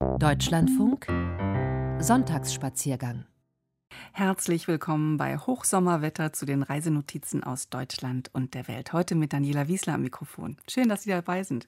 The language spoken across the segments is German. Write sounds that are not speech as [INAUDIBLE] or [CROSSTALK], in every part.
Deutschlandfunk Sonntagsspaziergang Herzlich willkommen bei Hochsommerwetter zu den Reisenotizen aus Deutschland und der Welt. Heute mit Daniela Wiesler am Mikrofon. Schön, dass Sie dabei sind.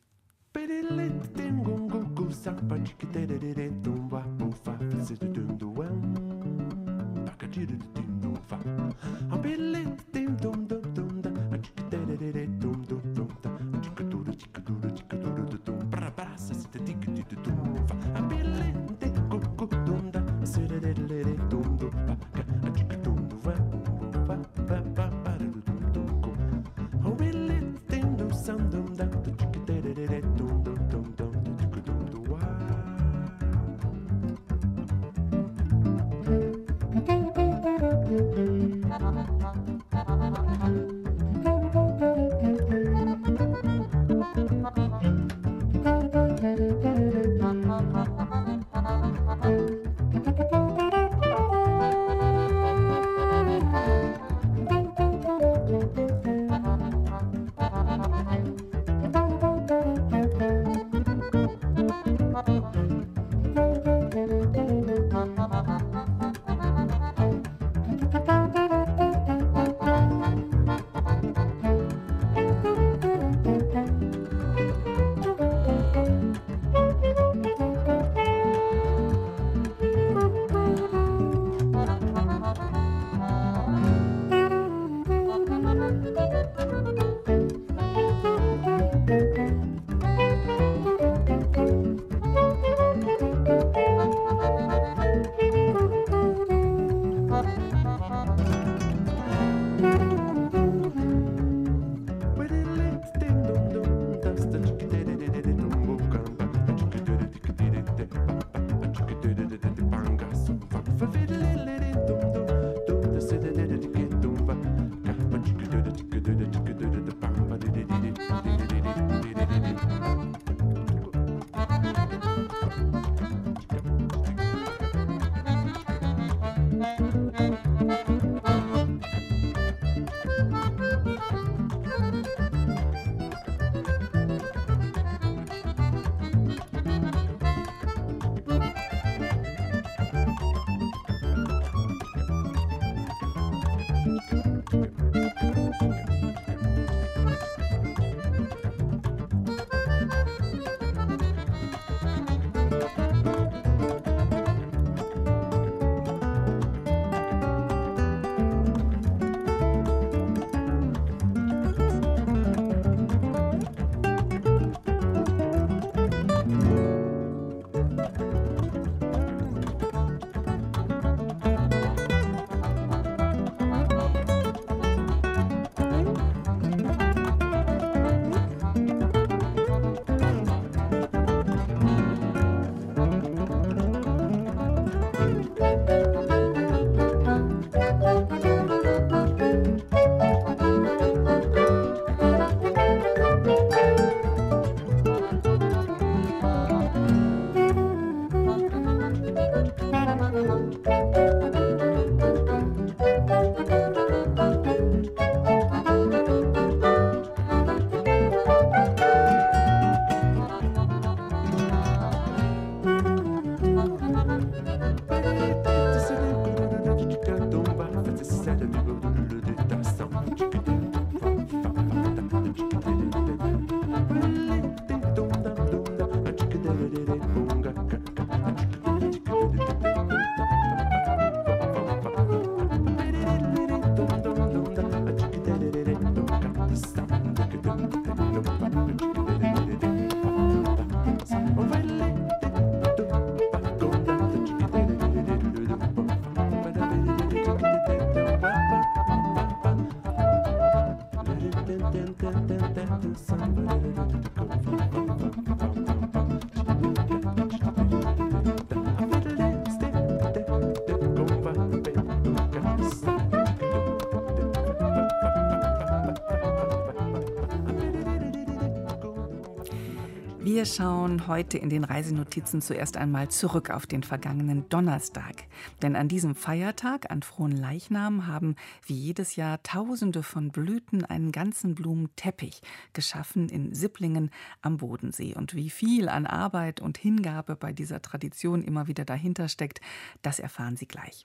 Wir schauen heute in den Reisenotizen zuerst einmal zurück auf den vergangenen Donnerstag. Denn an diesem Feiertag, an Frohen Leichnam, haben wie jedes Jahr Tausende von Blüten einen ganzen Blumenteppich geschaffen in Sipplingen am Bodensee. Und wie viel an Arbeit und Hingabe bei dieser Tradition immer wieder dahinter steckt, das erfahren Sie gleich.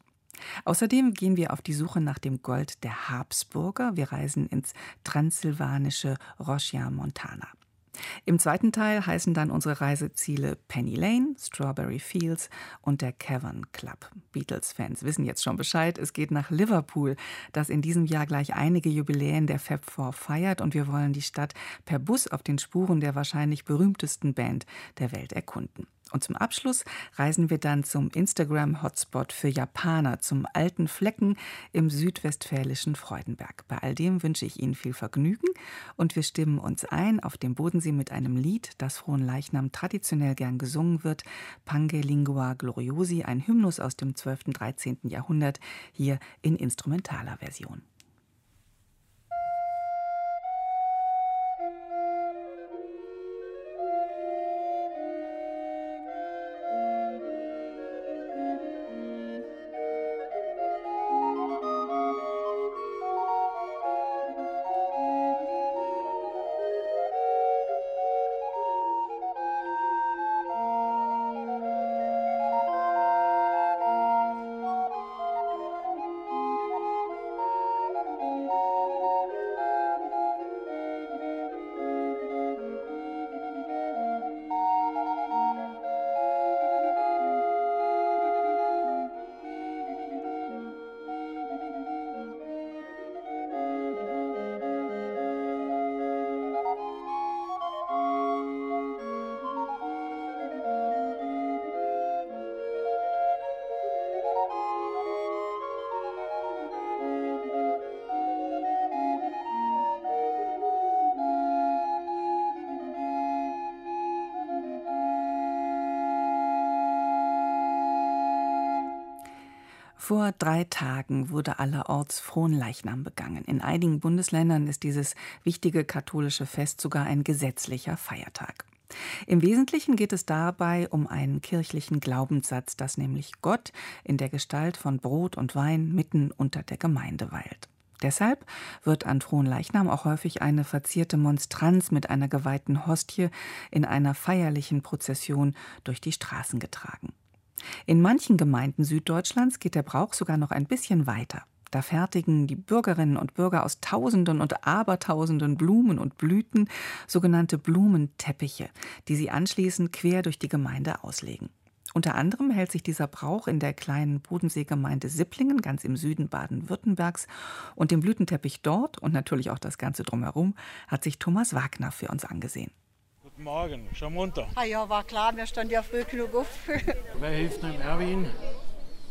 Außerdem gehen wir auf die Suche nach dem Gold der Habsburger. Wir reisen ins transsilvanische Rochia Montana. Im zweiten Teil heißen dann unsere Reiseziele Penny Lane, Strawberry Fields und der Cavern Club. Beatles-Fans wissen jetzt schon Bescheid. Es geht nach Liverpool, das in diesem Jahr gleich einige Jubiläen der Fab Four feiert und wir wollen die Stadt per Bus auf den Spuren der wahrscheinlich berühmtesten Band der Welt erkunden. Und zum Abschluss reisen wir dann zum Instagram-Hotspot für Japaner, zum alten Flecken im südwestfälischen Freudenberg. Bei all dem wünsche ich Ihnen viel Vergnügen und wir stimmen uns ein auf dem Bodensee mit einem Lied, das Frohen Leichnam traditionell gern gesungen wird, Pange Lingua Gloriosi, ein Hymnus aus dem 12. und 13. Jahrhundert, hier in instrumentaler Version. Vor drei Tagen wurde allerorts Fronleichnam begangen. In einigen Bundesländern ist dieses wichtige katholische Fest sogar ein gesetzlicher Feiertag. Im Wesentlichen geht es dabei um einen kirchlichen Glaubenssatz, dass nämlich Gott in der Gestalt von Brot und Wein mitten unter der Gemeinde weilt. Deshalb wird an Fronleichnam auch häufig eine verzierte Monstranz mit einer geweihten Hostie in einer feierlichen Prozession durch die Straßen getragen. In manchen Gemeinden Süddeutschlands geht der Brauch sogar noch ein bisschen weiter. Da fertigen die Bürgerinnen und Bürger aus Tausenden und Abertausenden Blumen und Blüten sogenannte Blumenteppiche, die sie anschließend quer durch die Gemeinde auslegen. Unter anderem hält sich dieser Brauch in der kleinen Bodenseegemeinde Sipplingen, ganz im Süden Baden-Württembergs. Und den Blütenteppich dort und natürlich auch das Ganze drumherum hat sich Thomas Wagner für uns angesehen. Guten Morgen, schon munter. Ah ja, war klar, wir standen ja früh genug auf. [LAUGHS] Wer hilft dem Erwin?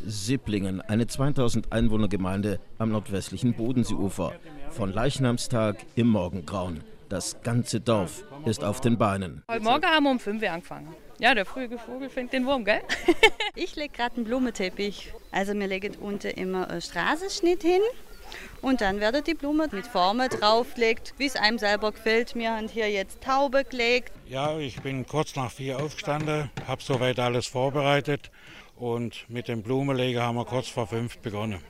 Sipplingen, eine 2000 Einwohnergemeinde am nordwestlichen Bodenseeufer. Von Leichnamstag im Morgengrauen. Das ganze Dorf ist auf den Beinen. Heute Morgen haben wir um 5 Uhr angefangen. Ja, der frühe Vogel fängt den Wurm, gell? [LAUGHS] ich lege gerade einen Blumenteppich. Also wir legen unten immer einen Straßenschnitt hin und dann wird die Blume mit Formen draufgelegt, wie es einem selber gefällt. Wir haben hier jetzt Taube gelegt. Ja, ich bin kurz nach vier aufgestanden, habe soweit alles vorbereitet und mit dem Blumenleger haben wir kurz vor fünf begonnen.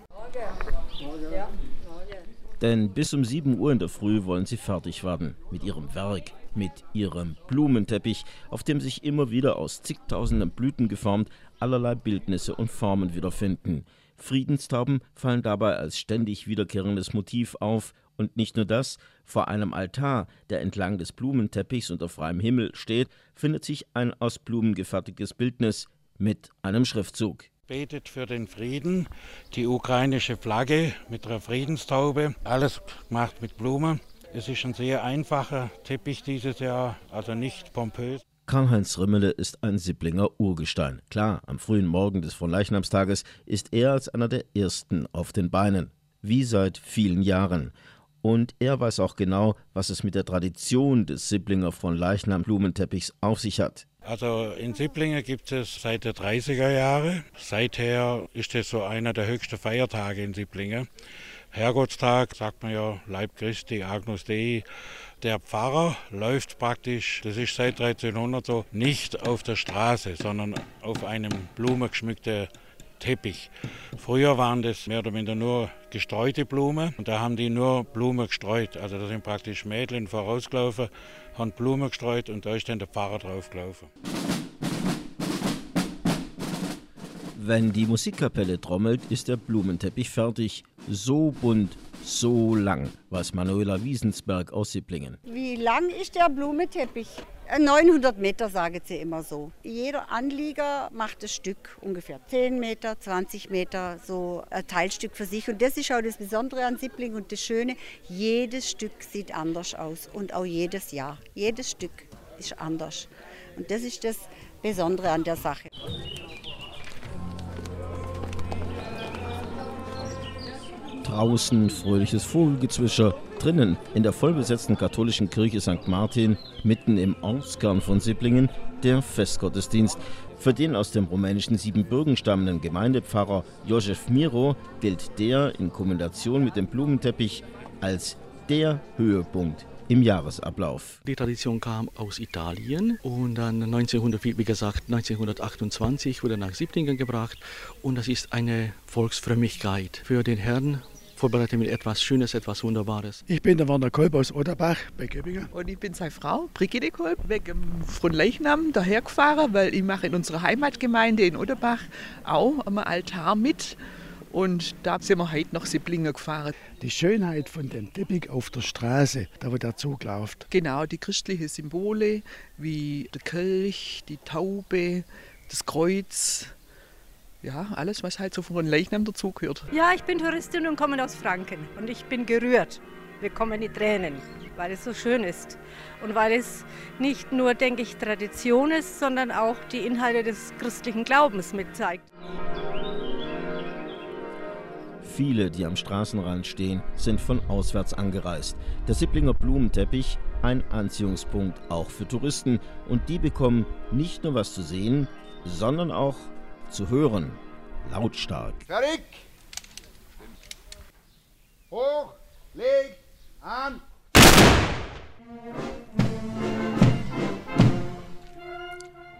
Denn bis um 7 Uhr in der Früh wollen sie fertig werden mit ihrem Werk, mit ihrem Blumenteppich, auf dem sich immer wieder aus zigtausenden Blüten geformt allerlei Bildnisse und Formen wiederfinden. Friedenstauben fallen dabei als ständig wiederkehrendes Motiv auf und nicht nur das, vor einem Altar, der entlang des Blumenteppichs unter freiem Himmel steht, findet sich ein aus Blumen gefertigtes Bildnis mit einem Schriftzug. Betet für den Frieden, die ukrainische Flagge mit einer Friedenstaube, alles gemacht mit Blumen. Es ist ein sehr einfacher Teppich dieses Jahr, also nicht pompös. Karl-Heinz Rimmele ist ein Sipplinger Urgestein. Klar, am frühen Morgen des Fronleichnamstages ist er als einer der ersten auf den Beinen. Wie seit vielen Jahren. Und er weiß auch genau, was es mit der Tradition des Sipplinger von Leichnam Blumenteppichs auf sich hat. Also in Sipplingen gibt es seit der 30er Jahre. Seither ist es so einer der höchsten Feiertage in Sipplingen Herrgottstag, sagt man ja, Leib Christi, Agnus Dei. Der Pfarrer läuft praktisch, das ist seit 1300 so, nicht auf der Straße, sondern auf einem blumengeschmückten Teppich. Früher waren das mehr oder minder nur gestreute Blumen und da haben die nur Blumen gestreut. Also da sind praktisch Mädchen vorausgelaufen, haben Blumen gestreut und da ist dann der Pfarrer draufgelaufen. Wenn die Musikkapelle trommelt, ist der Blumenteppich fertig. So bunt, so lang, weiß Manuela Wiesensberg aus Sipplingen. Wie lang ist der Blumenteppich? 900 äh, Meter, sagen sie immer so. Jeder Anlieger macht das Stück ungefähr 10 Meter, 20 Meter, so ein Teilstück für sich. Und das ist auch das Besondere an Sippling und das Schöne, jedes Stück sieht anders aus und auch jedes Jahr. Jedes Stück ist anders. Und das ist das Besondere an der Sache. Draußen fröhliches Vogelgezwitscher, drinnen in der vollbesetzten katholischen Kirche St. Martin, mitten im Ortskern von Sipplingen, der Festgottesdienst. Für den aus dem rumänischen Siebenbürgen stammenden Gemeindepfarrer Josef Miro gilt der in Kombination mit dem Blumenteppich als der Höhepunkt im Jahresablauf. Die Tradition kam aus Italien und dann 1900, wie gesagt, 1928 wurde nach Sipplingen gebracht und das ist eine Volksfrömmigkeit für den Herrn vorbereite mit etwas Schönes, etwas Wunderbares. Ich bin der Werner Kolb aus Oderbach bei Göppingen. Und ich bin seine Frau, Brigitte Kolb, wegen von Leichnam dahergefahren, weil ich mache in unserer Heimatgemeinde in Oderbach auch am Altar mit. Und da sind wir heute nach Sibblingen gefahren. Die Schönheit von dem Teppich auf der Straße, da wo der Zug läuft. Genau, die christlichen Symbole wie der Kelch, die Taube, das Kreuz, ja, alles, was halt so von Leichnam dazugehört. Ja, ich bin Touristin und komme aus Franken und ich bin gerührt. Wir kommen in die Tränen, weil es so schön ist und weil es nicht nur, denke ich, Tradition ist, sondern auch die Inhalte des christlichen Glaubens mitzeigt. Viele, die am Straßenrand stehen, sind von auswärts angereist. Der Sipplinger Blumenteppich ein Anziehungspunkt auch für Touristen und die bekommen nicht nur was zu sehen, sondern auch zu hören. Lautstark. Fertig. Hoch, leg, an.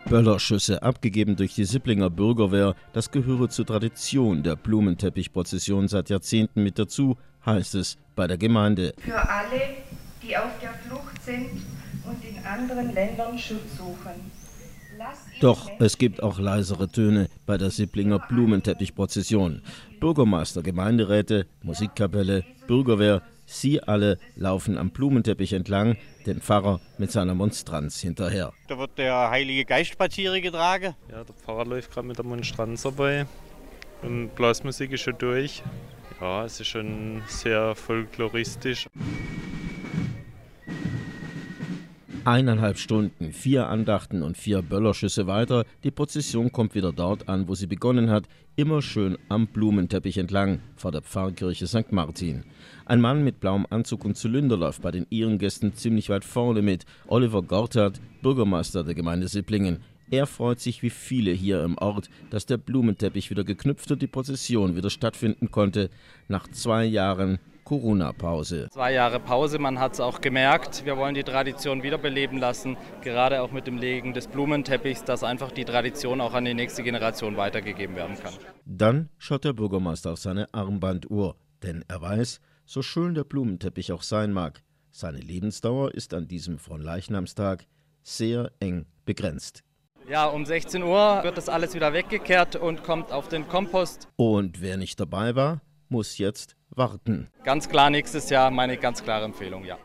Böllerschüsse, abgegeben durch die Sipplinger Bürgerwehr, das gehöre zur Tradition der Blumenteppichprozession seit Jahrzehnten mit dazu, heißt es bei der Gemeinde. Für alle, die auf der Flucht sind und in anderen Ländern Schutz suchen. Doch es gibt auch leisere Töne bei der Sipplinger Blumenteppichprozession. Bürgermeister, Gemeinderäte, Musikkapelle, Bürgerwehr, sie alle laufen am Blumenteppich entlang, dem Pfarrer mit seiner Monstranz hinterher. Da wird der Heilige Geist spazieren getragen. Ja, der Pfarrer läuft gerade mit der Monstranz dabei und Blasmusik ist schon durch. Ja, es ist schon sehr folkloristisch. Eineinhalb Stunden, vier Andachten und vier Böllerschüsse weiter. Die Prozession kommt wieder dort an, wo sie begonnen hat, immer schön am Blumenteppich entlang vor der Pfarrkirche St. Martin. Ein Mann mit blauem Anzug und Zylinder läuft bei den Ehrengästen ziemlich weit vorne mit. Oliver Gortert, Bürgermeister der Gemeinde Sipplingen. Er freut sich wie viele hier im Ort, dass der Blumenteppich wieder geknüpft und die Prozession wieder stattfinden konnte. Nach zwei Jahren Corona-Pause. Zwei Jahre Pause, man hat es auch gemerkt. Wir wollen die Tradition wiederbeleben lassen, gerade auch mit dem Legen des Blumenteppichs, dass einfach die Tradition auch an die nächste Generation weitergegeben werden kann. Dann schaut der Bürgermeister auf seine Armbanduhr, denn er weiß, so schön der Blumenteppich auch sein mag, seine Lebensdauer ist an diesem Fronleichnamstag sehr eng begrenzt. Ja, um 16 Uhr wird das alles wieder weggekehrt und kommt auf den Kompost. Und wer nicht dabei war, muss jetzt warten. Ganz klar nächstes Jahr meine ganz klare Empfehlung, ja.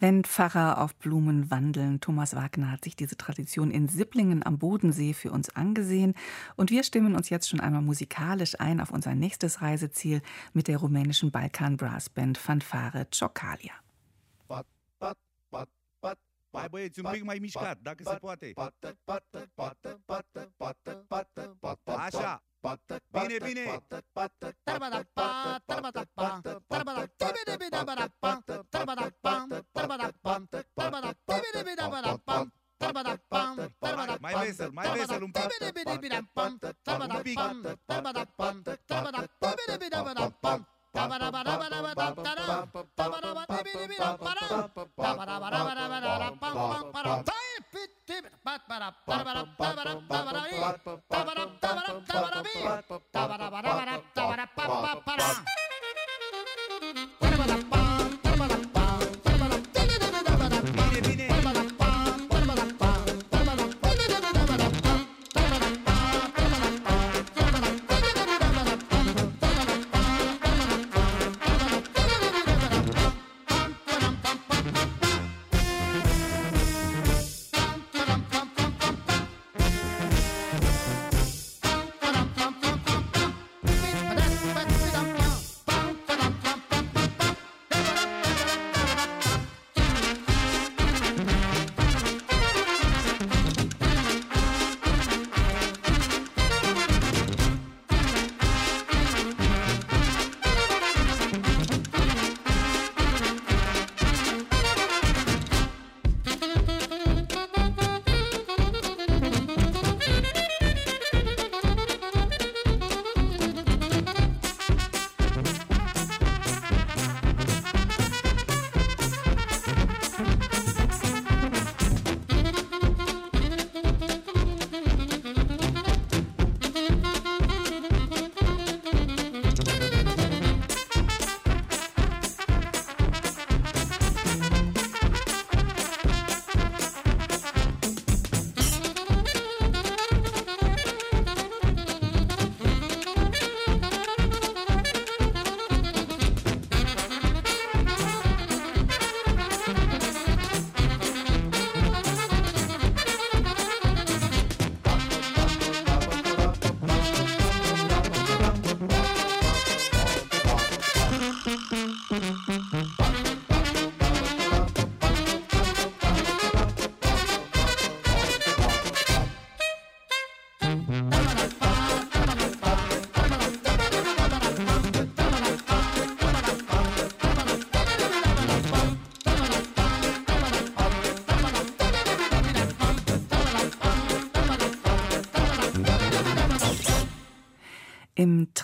Wenn Pfarrer auf Blumen wandeln, Thomas Wagner hat sich diese Tradition in Sipplingen am Bodensee für uns angesehen und wir stimmen uns jetzt schon einmal musikalisch ein auf unser nächstes Reiseziel mit der rumänischen Balkan Brassband Fanfare Ciocalia. Hai băieți, un pic mai mișcat, dacă se poate. Așa. Bine, bine! Mai vesel, mai vesel un pic! Un pic! タバラバラバラバラバラタバラバラビリビラバラタバラバラバラバララパンパンパラタイプティブバッバラバラバラバラバラバラビタバラバラバラバラビタバラバラ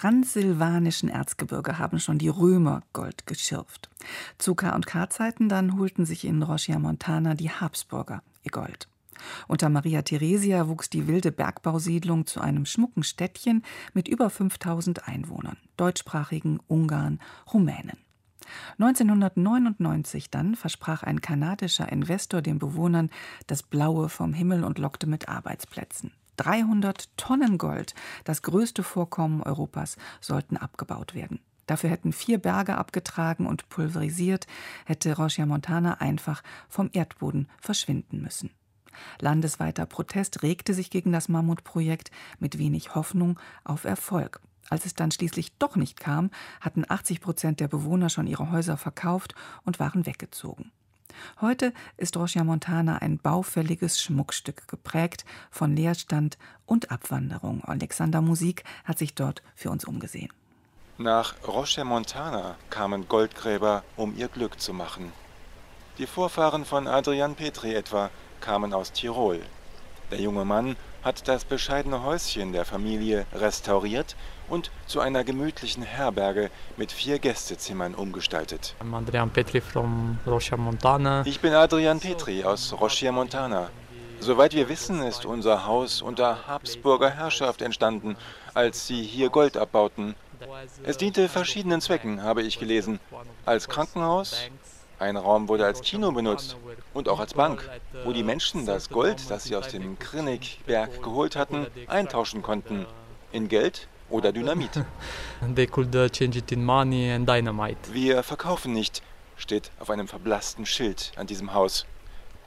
transsilvanischen Erzgebirge haben schon die Römer Gold geschürft. Zu K&K-Zeiten dann holten sich in Roschia Montana die Habsburger ihr Gold. Unter Maria Theresia wuchs die wilde Bergbausiedlung zu einem schmucken Städtchen mit über 5000 Einwohnern, deutschsprachigen Ungarn, Rumänen. 1999 dann versprach ein kanadischer Investor den Bewohnern das Blaue vom Himmel und lockte mit Arbeitsplätzen. 300 Tonnen Gold, das größte Vorkommen Europas, sollten abgebaut werden. Dafür hätten vier Berge abgetragen und pulverisiert, hätte Rosia Montana einfach vom Erdboden verschwinden müssen. Landesweiter Protest regte sich gegen das Mammutprojekt mit wenig Hoffnung auf Erfolg. Als es dann schließlich doch nicht kam, hatten 80 Prozent der Bewohner schon ihre Häuser verkauft und waren weggezogen. Heute ist Rosia Montana ein baufälliges Schmuckstück, geprägt von Leerstand und Abwanderung. Alexander Musik hat sich dort für uns umgesehen. Nach Roche Montana kamen Goldgräber, um ihr Glück zu machen. Die Vorfahren von Adrian Petri etwa kamen aus Tirol. Der junge Mann hat das bescheidene Häuschen der Familie restauriert und zu einer gemütlichen Herberge mit vier Gästezimmern umgestaltet. Ich bin Adrian Petri aus Rochia Montana. Soweit wir wissen, ist unser Haus unter Habsburger Herrschaft entstanden, als sie hier Gold abbauten. Es diente verschiedenen Zwecken, habe ich gelesen. Als Krankenhaus, ein Raum wurde als Kino benutzt und auch als Bank, wo die Menschen das Gold, das sie aus dem Krinnikberg geholt hatten, eintauschen konnten. In Geld oder Dynamit. [LAUGHS] Wir verkaufen nicht, steht auf einem verblassten Schild an diesem Haus.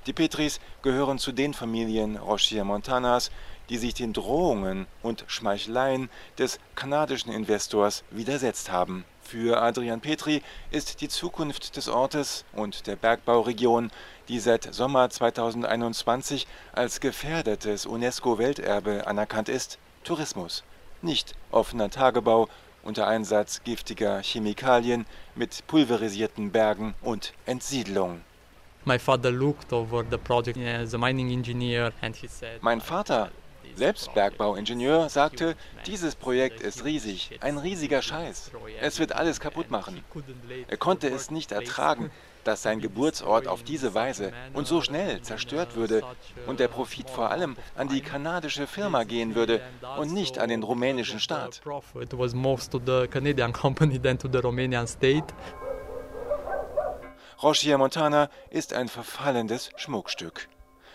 Die Petris gehören zu den Familien Rochier Montanas, die sich den Drohungen und Schmeicheleien des kanadischen Investors widersetzt haben. Für Adrian Petri ist die Zukunft des Ortes und der Bergbauregion, die seit Sommer 2021 als gefährdetes UNESCO-Welterbe anerkannt ist, Tourismus, nicht offener Tagebau unter Einsatz giftiger Chemikalien mit pulverisierten Bergen und Entsiedlung. Mein Vater Selbst Bergbauingenieur sagte, dieses Projekt ist riesig, ein riesiger Scheiß. Es wird alles kaputt machen. Er konnte es nicht ertragen, dass sein Geburtsort auf diese Weise und so schnell zerstört würde und der Profit vor allem an die kanadische Firma gehen würde und nicht an den rumänischen Staat. Rochia Montana ist ein verfallendes Schmuckstück.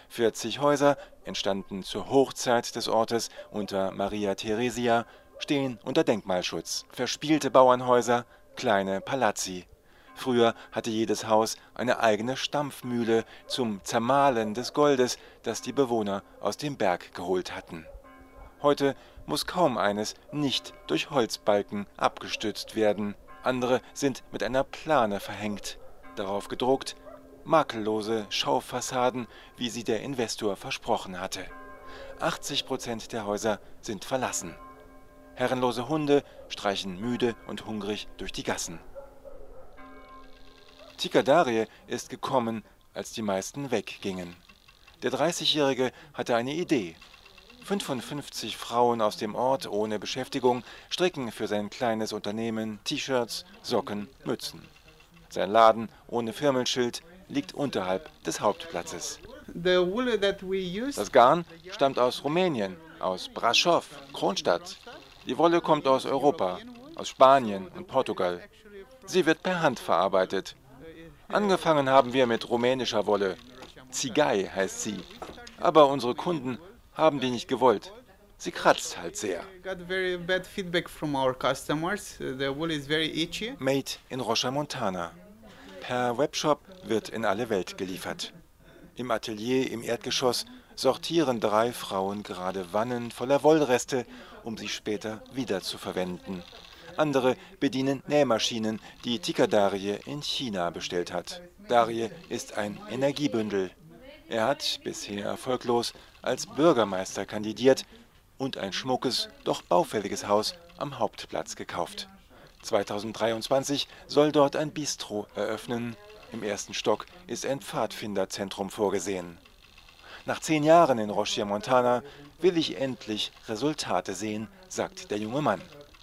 40 Häuser, entstanden zur Hochzeit des Ortes unter Maria Theresia, stehen unter Denkmalschutz. Verspielte Bauernhäuser, kleine Palazzi. Früher hatte jedes Haus eine eigene Stampfmühle zum Zermahlen des Goldes, das die Bewohner aus dem Berg geholt hatten. Heute muss kaum eines nicht durch Holzbalken abgestützt werden. Andere sind mit einer Plane verhängt. Darauf gedruckt makellose Schaufassaden, wie sie der Investor versprochen hatte. 80 Prozent der Häuser sind verlassen. Herrenlose Hunde streichen müde und hungrig durch die Gassen. Tikadarie ist gekommen, als die meisten weggingen. Der 30-Jährige hatte eine Idee. 55 Frauen aus dem Ort ohne Beschäftigung stricken für sein kleines Unternehmen T-Shirts, Socken, Mützen. Sein Laden ohne Firmenschild liegt unterhalb des Hauptplatzes. Das Garn stammt aus Rumänien, aus Brasov, Kronstadt. Die Wolle kommt aus Europa, aus Spanien und Portugal. Sie wird per Hand verarbeitet. Angefangen haben wir mit rumänischer Wolle. Zigai heißt sie. Aber unsere Kunden haben die nicht gewollt. Sie kratzt halt sehr. Made in Rocha Montana. Per Webshop wird in alle Welt geliefert. Im Atelier im Erdgeschoss sortieren drei Frauen gerade Wannen voller Wollreste, um sie später wiederzuverwenden. Andere bedienen Nähmaschinen, die Tikadarie in China bestellt hat. Darie ist ein Energiebündel. Er hat, bisher erfolglos, als Bürgermeister kandidiert und ein schmuckes, doch baufälliges Haus am Hauptplatz gekauft. 2023 soll dort ein Bistro eröffnen. Im ersten Stock ist ein Pfadfinderzentrum vorgesehen. Nach zehn Jahren in Rochia Montana will ich endlich Resultate sehen, sagt der junge Mann.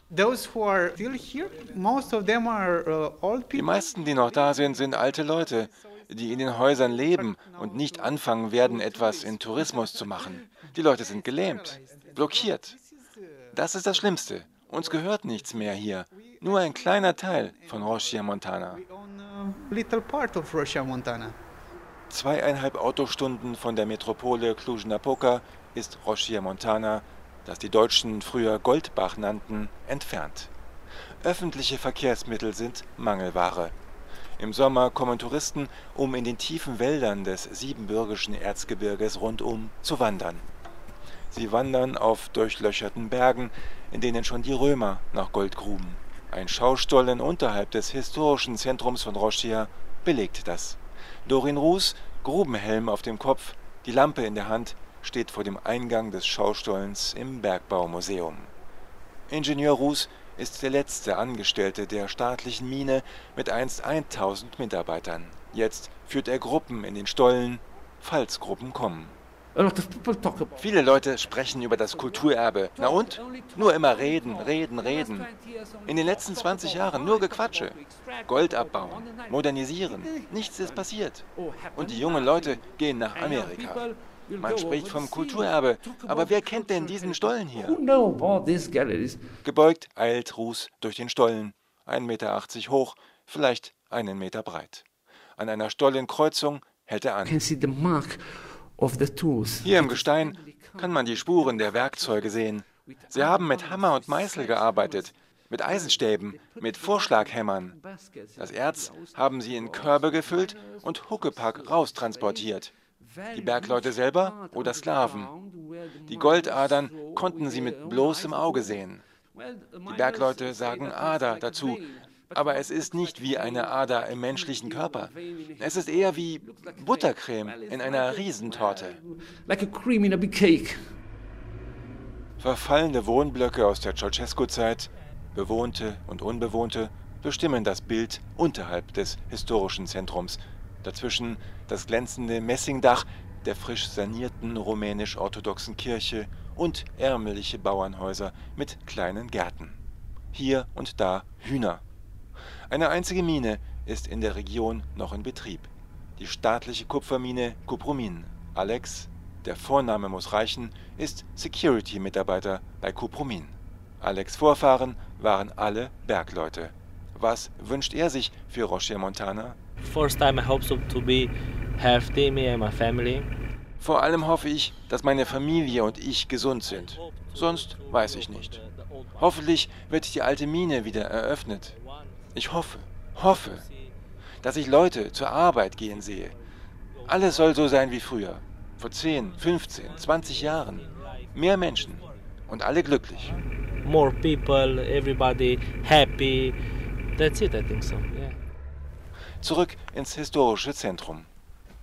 Uh, die meisten, die noch da sind, sind alte Leute, die in den Häusern leben und nicht anfangen werden, etwas in Tourismus zu machen. Die Leute sind gelähmt, blockiert. Das ist das Schlimmste. Uns gehört nichts mehr hier. Nur ein kleiner Teil von Rochia Montana. Zweieinhalb Autostunden von der Metropole Cluj-Napoca ist Rochia Montana, das die Deutschen früher Goldbach nannten, entfernt. Öffentliche Verkehrsmittel sind Mangelware. Im Sommer kommen Touristen, um in den tiefen Wäldern des siebenbürgischen Erzgebirges rundum zu wandern. Sie wandern auf durchlöcherten Bergen, in denen schon die Römer nach Gold gruben. Ein Schaustollen unterhalb des historischen Zentrums von Rochia belegt das. Dorin Ruß, Grubenhelm auf dem Kopf, die Lampe in der Hand, steht vor dem Eingang des Schaustollens im Bergbaumuseum. Ingenieur Ruß ist der letzte Angestellte der staatlichen Mine mit einst 1000 Mitarbeitern. Jetzt führt er Gruppen in den Stollen, falls Gruppen kommen. Viele Leute sprechen über das Kulturerbe. Na und? Nur immer reden, reden, reden. In den letzten 20 Jahren nur Gequatsche. Gold abbauen, modernisieren. Nichts ist passiert. Und die jungen Leute gehen nach Amerika. Man spricht vom Kulturerbe, aber wer kennt denn diesen Stollen hier? Gebeugt eilt Ruß durch den Stollen, 1,80 Meter hoch, vielleicht einen Meter breit. An einer Stollenkreuzung hält er an. Hier im Gestein kann man die Spuren der Werkzeuge sehen. Sie haben mit Hammer und Meißel gearbeitet, mit Eisenstäben, mit Vorschlaghämmern. Das Erz haben sie in Körbe gefüllt und Huckepack raustransportiert. Die Bergleute selber oder Sklaven. Die Goldadern konnten sie mit bloßem Auge sehen. Die Bergleute sagen Ader dazu, aber es ist nicht wie eine Ader im menschlichen Körper. Es ist eher wie Buttercreme in einer Riesentorte. Verfallene Wohnblöcke aus der Ceausescu-Zeit, bewohnte und unbewohnte, bestimmen das Bild unterhalb des historischen Zentrums. Dazwischen das glänzende Messingdach der frisch sanierten rumänisch-orthodoxen Kirche und ärmliche Bauernhäuser mit kleinen Gärten. Hier und da Hühner. Eine einzige Mine ist in der Region noch in Betrieb. Die staatliche Kupfermine Kupromin. Alex, der Vorname muss reichen, ist Security-Mitarbeiter bei Kupromin. Alex Vorfahren waren alle Bergleute. Was wünscht er sich für Rocher Montana? First time I hope so to be healthy, me and my family. Vor allem hoffe ich, dass meine Familie und ich gesund sind. Sonst weiß ich nicht. Hoffentlich wird die alte Mine wieder eröffnet. Ich hoffe, hoffe, dass ich Leute zur Arbeit gehen sehe. Alles soll so sein wie früher. Vor 10, 15, 20 Jahren. Mehr Menschen und alle glücklich. More people, everybody happy. That's it, I think so. Yeah. Zurück ins historische Zentrum.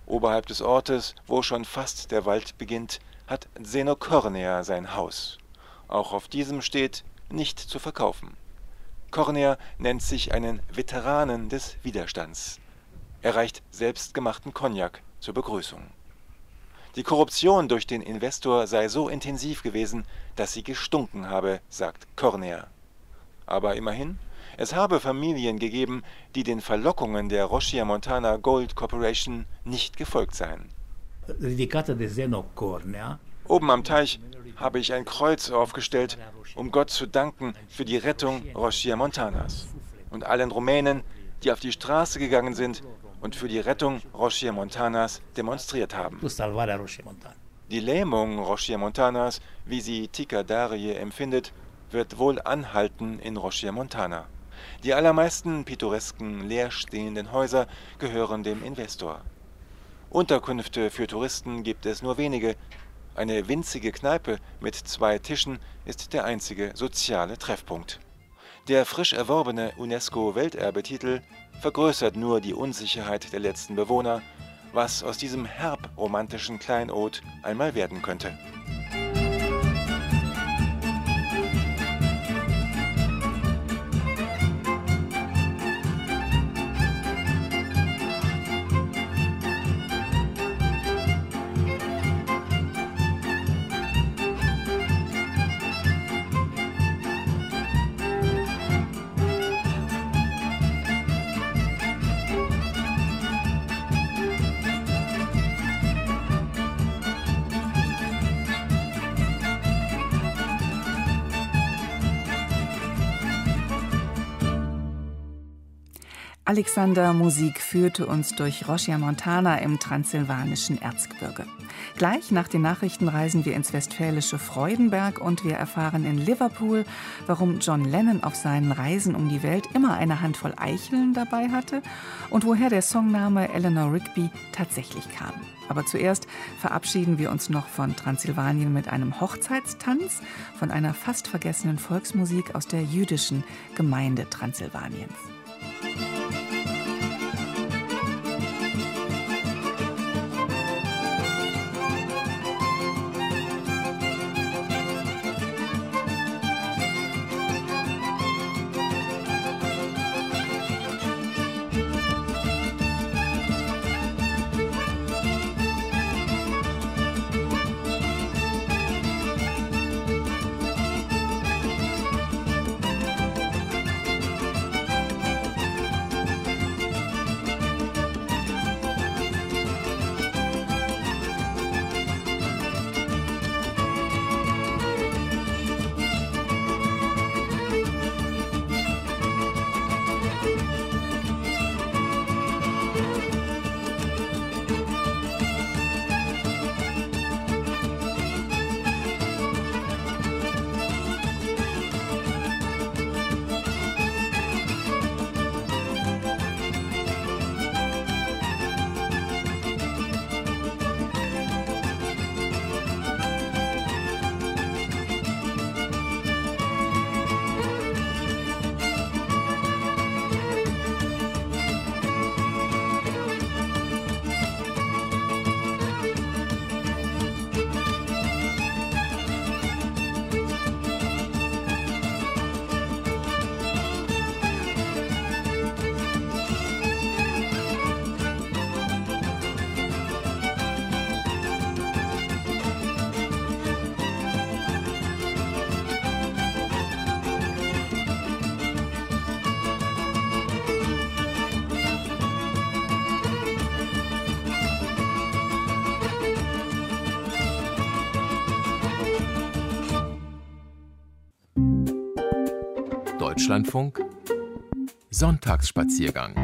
Oberhalb des Ortes, wo schon fast der Wald beginnt, hat Zeno Cornea sein Haus. Auch auf diesem steht nicht zu verkaufen. Cornea nennt sich einen Veteranen des Widerstands. Er reicht selbstgemachten Cognac zur Begrüßung. Die Korruption durch den Investor sei so intensiv gewesen, dass sie gestunken habe, sagt Cornea. Aber immerhin, es habe Familien gegeben, die den Verlockungen der Rochia Montana Gold Corporation nicht gefolgt seien. Oben am Teich habe ich ein Kreuz aufgestellt, um Gott zu danken für die Rettung Rochia Montanas und allen Rumänen, die auf die Straße gegangen sind und für die Rettung Rochia Montanas demonstriert haben. Die Lähmung Rochia Montanas, wie sie Tika Darie empfindet, wird wohl anhalten in Rochia Montana. Die allermeisten pittoresken, leerstehenden Häuser gehören dem Investor. Unterkünfte für Touristen gibt es nur wenige, eine winzige Kneipe mit zwei Tischen ist der einzige soziale Treffpunkt. Der frisch erworbene UNESCO-Welterbetitel vergrößert nur die Unsicherheit der letzten Bewohner, was aus diesem herb romantischen Kleinod einmal werden könnte. Alexander Musik führte uns durch Roschia Montana im transsilvanischen Erzgebirge. Gleich nach den Nachrichten reisen wir ins westfälische Freudenberg und wir erfahren in Liverpool, warum John Lennon auf seinen Reisen um die Welt immer eine Handvoll Eicheln dabei hatte und woher der Songname Eleanor Rigby tatsächlich kam. Aber zuerst verabschieden wir uns noch von Transsilvanien mit einem Hochzeitstanz, von einer fast vergessenen Volksmusik aus der jüdischen Gemeinde Transsilvaniens. Deutschlandfunk. Sonntagsspaziergang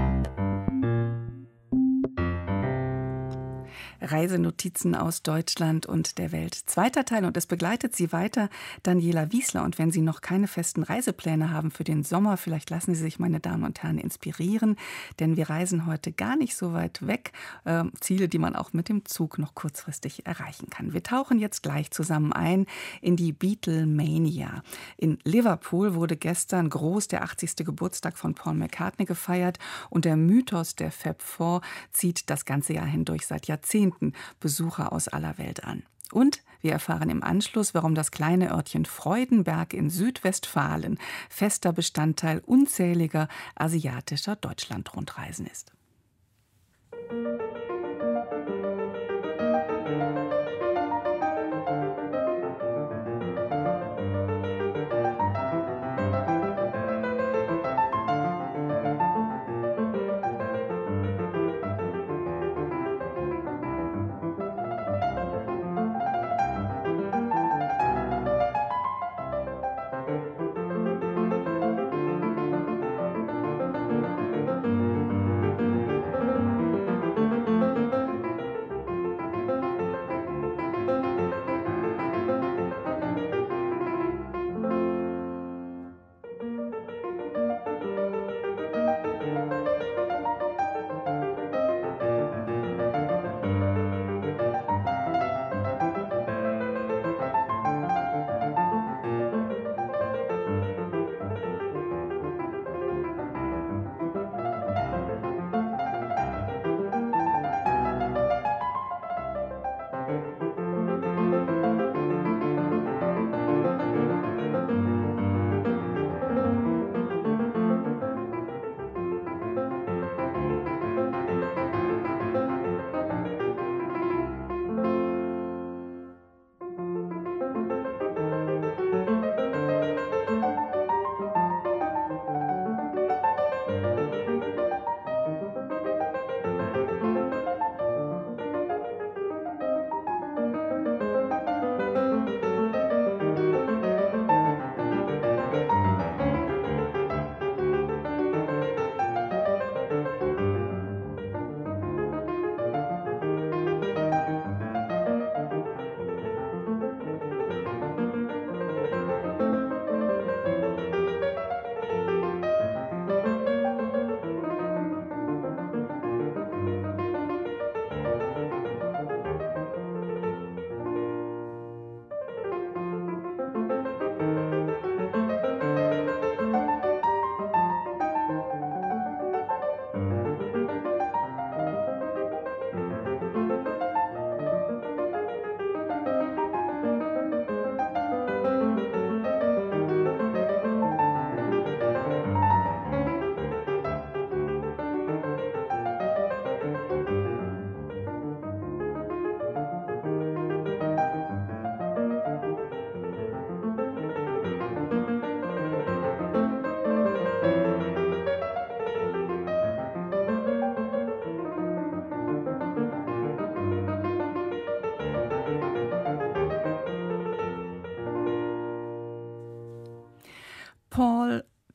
Reisenotizen aus Deutschland und der Welt. Zweiter Teil und es begleitet Sie weiter Daniela Wiesler. Und wenn Sie noch keine festen Reisepläne haben für den Sommer, vielleicht lassen Sie sich, meine Damen und Herren, inspirieren, denn wir reisen heute gar nicht so weit weg. Äh, Ziele, die man auch mit dem Zug noch kurzfristig erreichen kann. Wir tauchen jetzt gleich zusammen ein in die Beatlemania. In Liverpool wurde gestern groß der 80. Geburtstag von Paul McCartney gefeiert und der Mythos der Fab Four zieht das ganze Jahr hindurch seit Jahrzehnten Jahrzehnten Besucher aus aller Welt an. Und wir erfahren im Anschluss, warum das kleine Örtchen Freudenberg in Südwestfalen fester Bestandteil unzähliger asiatischer Deutschlandrundreisen ist. Paul,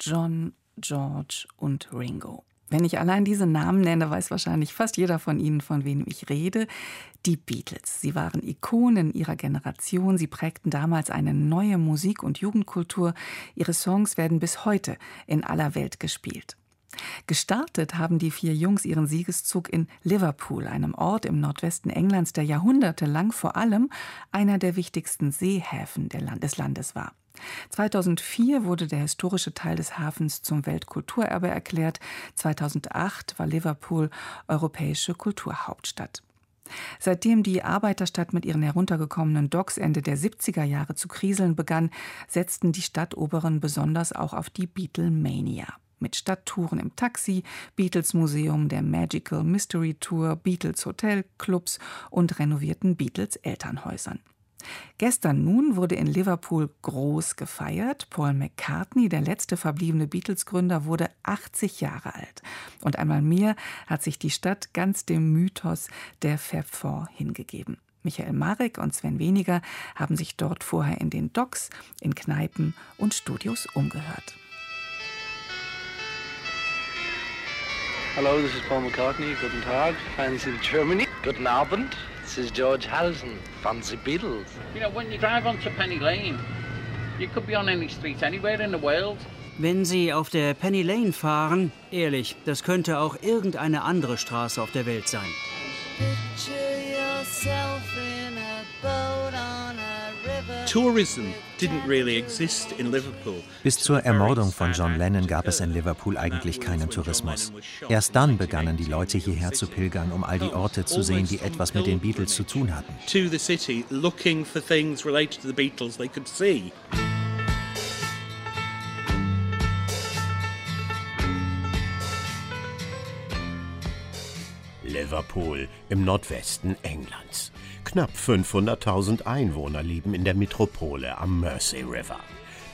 John, George und Ringo. Wenn ich allein diese Namen nenne, weiß wahrscheinlich fast jeder von Ihnen, von wem ich rede. Die Beatles. Sie waren Ikonen ihrer Generation. Sie prägten damals eine neue Musik- und Jugendkultur. Ihre Songs werden bis heute in aller Welt gespielt. Gestartet haben die vier Jungs ihren Siegeszug in Liverpool, einem Ort im Nordwesten Englands, der jahrhundertelang vor allem einer der wichtigsten Seehäfen des Landes war. 2004 wurde der historische Teil des Hafens zum Weltkulturerbe erklärt. 2008 war Liverpool europäische Kulturhauptstadt. Seitdem die Arbeiterstadt mit ihren heruntergekommenen Docks Ende der 70er Jahre zu kriseln begann, setzten die Stadtoberen besonders auch auf die Beatlemania. Mit Stadttouren im Taxi, Beatles Museum, der Magical Mystery Tour, Beatles Hotel, Clubs und renovierten Beatles Elternhäusern. Gestern nun wurde in Liverpool groß gefeiert. Paul McCartney, der letzte verbliebene Beatles-Gründer, wurde 80 Jahre alt. Und einmal mehr hat sich die Stadt ganz dem Mythos der Fab Four hingegeben. Michael Marek und Sven Weniger haben sich dort vorher in den Docks, in Kneipen und Studios umgehört. Hallo, this is Paul McCartney. Guten Tag, Fans in Germany. Guten Abend. This is George Harrison. Fancy Beatles. You know, when you drive onto Penny Lane, you could be on any street anywhere in the world. Wenn Sie auf der Penny Lane fahren, ehrlich, das könnte auch irgendeine andere Straße auf der Welt sein. Bis zur Ermordung von John Lennon gab es in Liverpool eigentlich keinen Tourismus. Erst dann begannen die Leute hierher zu pilgern, um all die Orte zu sehen, die etwas mit den Beatles zu tun hatten. Liverpool im Nordwesten Englands. Knapp 500.000 Einwohner leben in der Metropole am Mersey River.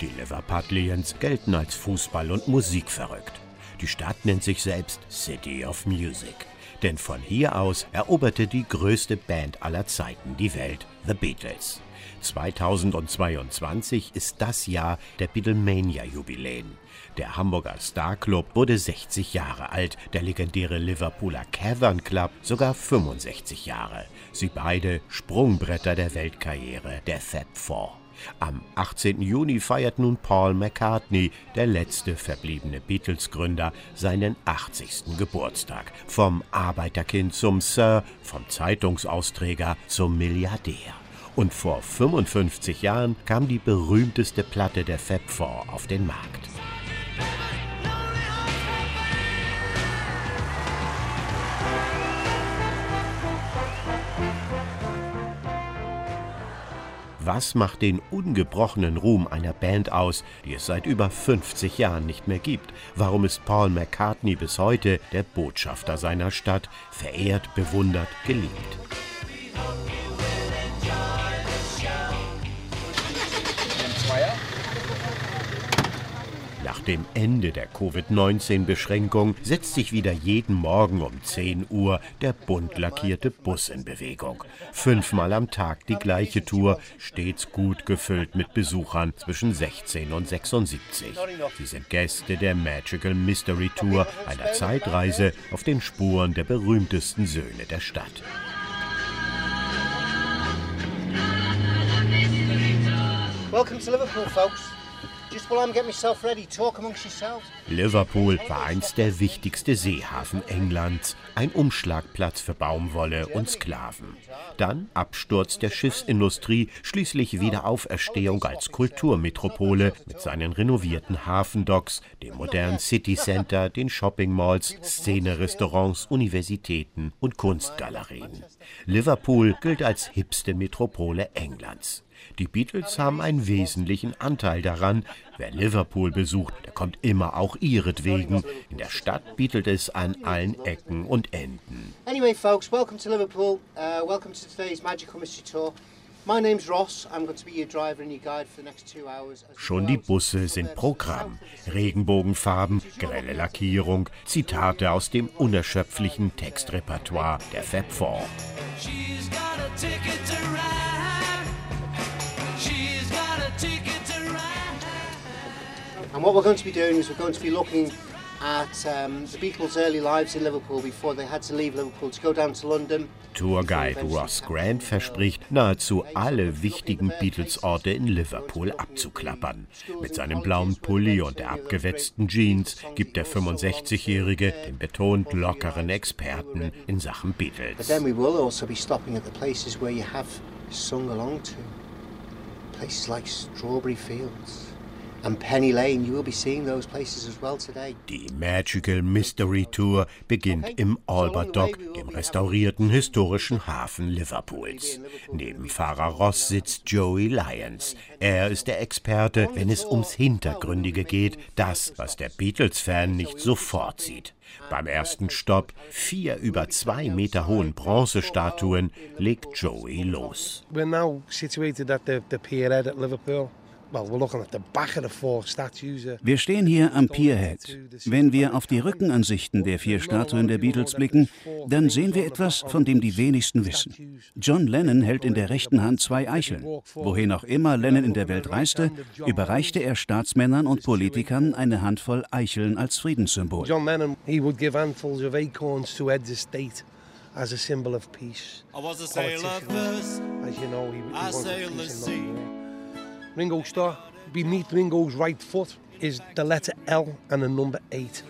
Die Liverpudlians gelten als Fußball- und Musikverrückt. Die Stadt nennt sich selbst City of Music. Denn von hier aus eroberte die größte Band aller Zeiten die Welt, The Beatles. 2022 ist das Jahr der Beatlemania-Jubiläen. Der Hamburger Star Club wurde 60 Jahre alt, der legendäre Liverpooler Cavern Club sogar 65 Jahre. Sie beide Sprungbretter der Weltkarriere, der Fab Four. Am 18. Juni feiert nun Paul McCartney, der letzte verbliebene Beatles-Gründer, seinen 80. Geburtstag. Vom Arbeiterkind zum Sir, vom Zeitungsausträger zum Milliardär. Und vor 55 Jahren kam die berühmteste Platte der Fab Four auf den Markt. Was macht den ungebrochenen Ruhm einer Band aus, die es seit über 50 Jahren nicht mehr gibt? Warum ist Paul McCartney bis heute der Botschafter seiner Stadt, verehrt, bewundert, geliebt? Nach dem Ende der Covid-19-Beschränkung setzt sich wieder jeden Morgen um 10 Uhr der bunt lackierte Bus in Bewegung. Fünfmal am Tag die gleiche Tour, stets gut gefüllt mit Besuchern zwischen 16 und 76. Sie sind Gäste der Magical Mystery Tour, einer Zeitreise auf den Spuren der berühmtesten Söhne der Stadt. Welcome to Liverpool, folks. Liverpool war einst der wichtigste Seehafen Englands, ein Umschlagplatz für Baumwolle und Sklaven. Dann Absturz der Schiffsindustrie, schließlich Wiederauferstehung als Kulturmetropole mit seinen renovierten Hafendocks, dem modernen City Center, den Shoppingmalls, Szene-Restaurants, Universitäten und Kunstgalerien. Liverpool gilt als hipste Metropole Englands. Die Beatles haben einen wesentlichen Anteil daran. Wer Liverpool besucht, der kommt immer auch ihretwegen. In der Stadt bietet es an allen Ecken und Enden. Anyway, folks, welcome to Liverpool. Uh, welcome to today's Magical Mystery Tour. My name's Ross. I'm going to be your driver and your guide for the next two hours. Schon die Busse sind Programm. Regenbogenfarben, grelle Lackierung, Zitate aus dem unerschöpflichen Textrepertoire der Fab Four. She's got a ticket to ride. And what we're going to be doing is we're going to be looking at um, the Beatles' early lives in Liverpool before they had to leave Liverpool to go down to London. Tourguide Ross Grant verspricht, nahezu alle wichtigen Beatles-Orte in Liverpool abzuklappern. Mit seinem blauen Pulli und der abgewetzten Jeans gibt der 65-Jährige den betont lockeren Experten in Sachen Beatles. But then we will also be stopping at the places where you have sung along to. Places like Strawberry Fields. Die Magical Mystery Tour beginnt im Albert Dock, dem restaurierten historischen Hafen Liverpools. Neben Fahrer Ross sitzt Joey Lyons. Er ist der Experte, wenn es ums Hintergründige geht, das, was der Beatles-Fan nicht sofort sieht. Beim ersten Stopp, vier über zwei Meter hohen Bronzestatuen, legt Joey los. We're now situated at the, the pier at Liverpool. Wir stehen hier am Pierhead. Wenn wir auf die Rückenansichten der vier Statuen der Beatles blicken, dann sehen wir etwas, von dem die wenigsten wissen. John Lennon hält in der rechten Hand zwei Eicheln. Wohin auch immer Lennon in der Welt reiste, überreichte er Staatsmännern und Politikern eine Handvoll Eicheln als Friedenssymbol. John Lennon, he would give handfuls of acorns to heads of state as a symbol of peace. I was a sailor first. As you know, he, he I sailed the sea. Ringo Starr, beneath Ringo's right foot is the letter L and the number 8.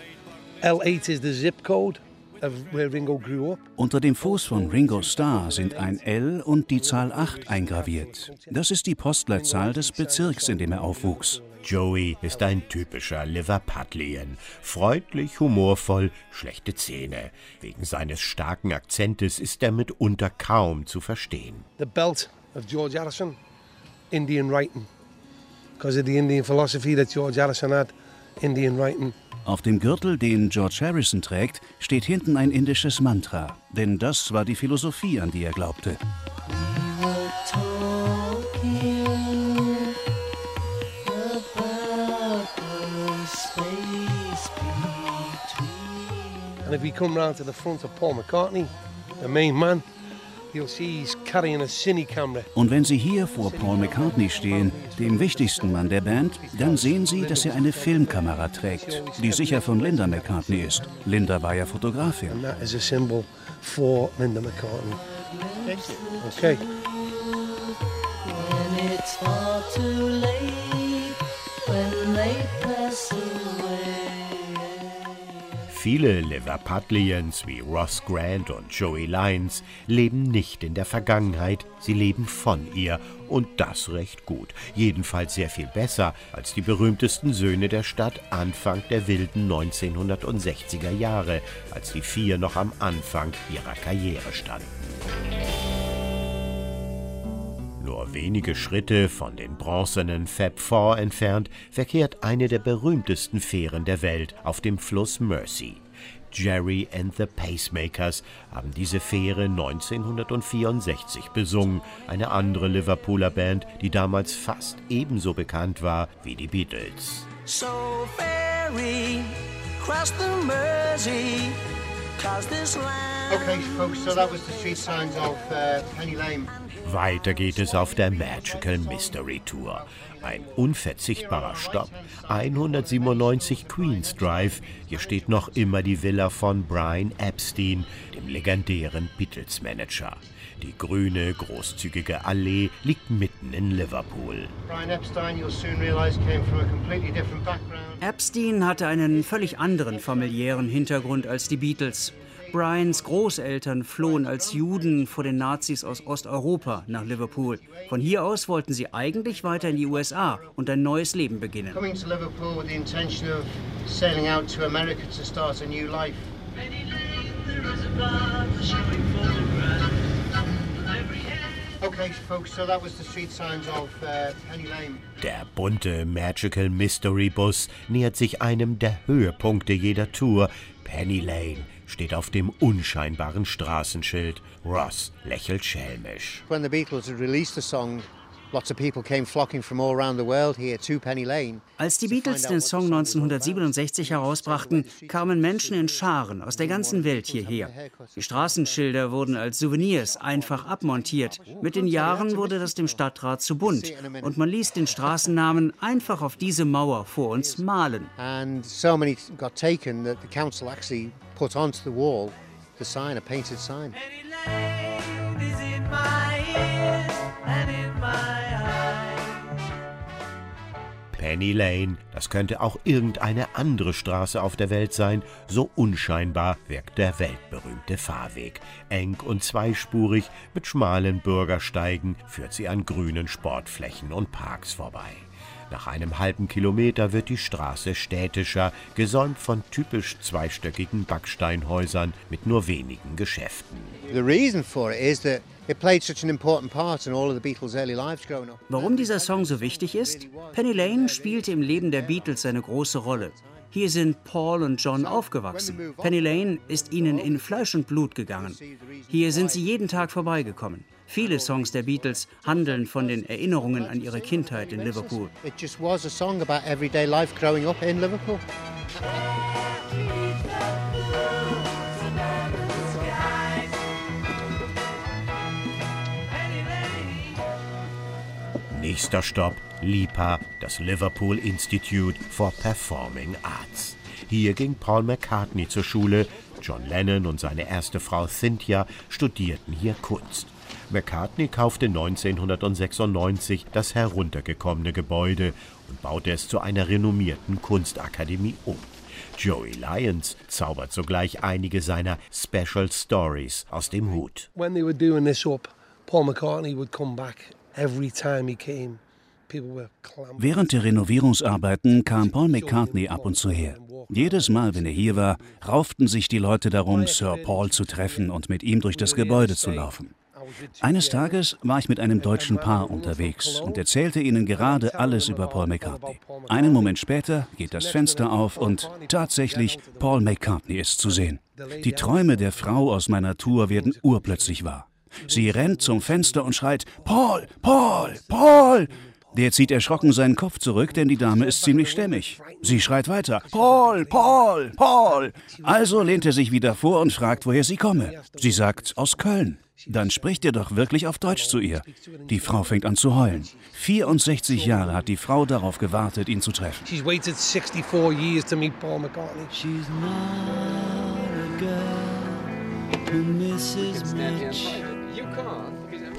L8 is the zip code of where Ringo grew up. Unter dem Fuß von Ringo Starr sind ein L und die Zahl 8 eingraviert. Das ist die Postleitzahl des Bezirks, in dem er aufwuchs. Joey ist ein typischer Liverpudlian. Freundlich, humorvoll, schlechte Zähne. Wegen seines starken Akzentes ist er mitunter kaum zu verstehen. The belt of George Harrison, Indian writing. Because of the Indian philosophy that George Harrison had, Indian writing. Auf dem Gürtel, den George Harrison trägt, steht hinten ein indisches Mantra, denn das war die Philosophie, an die er glaubte. And if we come round to the front of Paul McCartney, the main man, Und wenn Sie hier vor Paul McCartney stehen, dem wichtigsten Mann der Band, dann sehen Sie, dass er eine Filmkamera trägt, die sicher von Linda McCartney ist. Linda war ja Fotografin. And that is a symbol for Linda McCartney. Okay. When it's far too late, when they pass away. Viele Liverpudlians wie Ross Grant und Joey Lyons leben nicht in der Vergangenheit, sie leben von ihr und das recht gut. Jedenfalls sehr viel besser als die berühmtesten Söhne der Stadt Anfang der wilden 1960er Jahre, als die vier noch am Anfang ihrer Karriere standen. Nur wenige Schritte von den bronzenen Fab Four entfernt verkehrt eine der berühmtesten Fähren der Welt auf dem Fluss Mersey. Jerry and the Pacemakers haben diese Fähre 1964 besungen, eine andere Liverpooler Band, die damals fast ebenso bekannt war wie die Beatles. So ferry, cross the Mersey, cause this land. Okay, folks, so that was the street signs of uh, Penny Lane. Weiter geht es auf der Magical Mystery Tour. Ein unverzichtbarer Stopp. 197 Queens Drive. Hier steht noch immer die Villa von Brian Epstein, dem legendären Beatles-Manager. Die grüne, großzügige Allee liegt mitten in Liverpool. Brian Epstein, you'll soon realize, came from a completely different background. Epstein hatte einen völlig anderen familiären Hintergrund als die Beatles. Brians Großeltern flohen als Juden vor den Nazis aus Osteuropa nach Liverpool. Von hier aus wollten sie eigentlich weiter in die USA und ein neues Leben beginnen. Uh. Der bunte Magical Mystery Bus nähert sich einem der Höhepunkte jeder Tour. Penny Lane steht auf dem unscheinbaren Straßenschild. Ross lächelt schelmisch. When the Beatles released the song, lots of people came flocking from all around the world here to Penny Lane. Als die Beatles den Song 1967 herausbrachten, kamen Menschen in Scharen aus der ganzen Welt hierher. Die Straßenschilder wurden als Souvenirs einfach abmontiert. Mit den Jahren wurde das dem Stadtrat zu bunt und man ließ den Straßennamen einfach auf diese Mauer vor uns malen. And so many got taken that the council actually put onto the wall the sign, a painted sign. Penny Lane, das könnte auch irgendeine andere Straße auf der Welt sein, so unscheinbar wirkt der weltberühmte Fahrweg. Eng und zweispurig, mit schmalen Bürgersteigen führt sie an grünen Sportflächen und Parks vorbei. Nach einem halben Kilometer wird die Straße städtischer, gesäumt von typisch zweistöckigen Backsteinhäusern mit nur wenigen Geschäften. The reason for it is that it played such an important part in all of the Beatles' early lives growing up. Warum dieser Song so wichtig ist? Penny Lane spielte im Leben der Beatles eine große Rolle. Hier sind Paul und John aufgewachsen. Penny Lane ist ihnen in Fleisch und Blut gegangen. Hier sind sie jeden Tag vorbeigekommen. Viele Songs der Beatles handeln von den Erinnerungen an ihre Kindheit in Liverpool. It just was a song about everyday life growing up in Liverpool. Nächster Stopp LIPA, das Liverpool Institute for Performing Arts. Hier ging Paul McCartney zur Schule. John Lennon und seine erste Frau Cynthia studierten hier Kunst. McCartney kaufte 1996 das heruntergekommene Gebäude und baute es zu einer renommierten Kunstakademie um. Joey Lyons zaubert sogleich einige seiner Special Stories aus dem Hut. When they were doing this up, Paul McCartney would come back Während der Renovierungsarbeiten kam Paul McCartney ab und zu her. Jedes Mal, wenn er hier war, rauften sich die Leute darum, Sir Paul zu treffen und mit ihm durch das Gebäude zu laufen. Eines Tages war ich mit einem deutschen Paar unterwegs und erzählte ihnen gerade alles über Paul McCartney. Einen Moment später geht das Fenster auf und tatsächlich, Paul McCartney ist zu sehen. Die Träume der Frau aus meiner Tour werden urplötzlich wahr. Sie rennt zum Fenster und schreit, Paul, Paul, Paul! Der zieht erschrocken seinen Kopf zurück, denn die Dame ist ziemlich stämmig. Sie schreit weiter, Paul, Paul, Paul! Also lehnt er sich wieder vor und fragt, woher sie komme. Sie sagt, aus Köln. Dann spricht er doch wirklich auf Deutsch zu ihr. Die Frau fängt an zu heulen. 64 Jahre hat die Frau darauf gewartet, ihn zu treffen. She's waited 64 years to meet Paul McCartney. She's not a girl who misses much.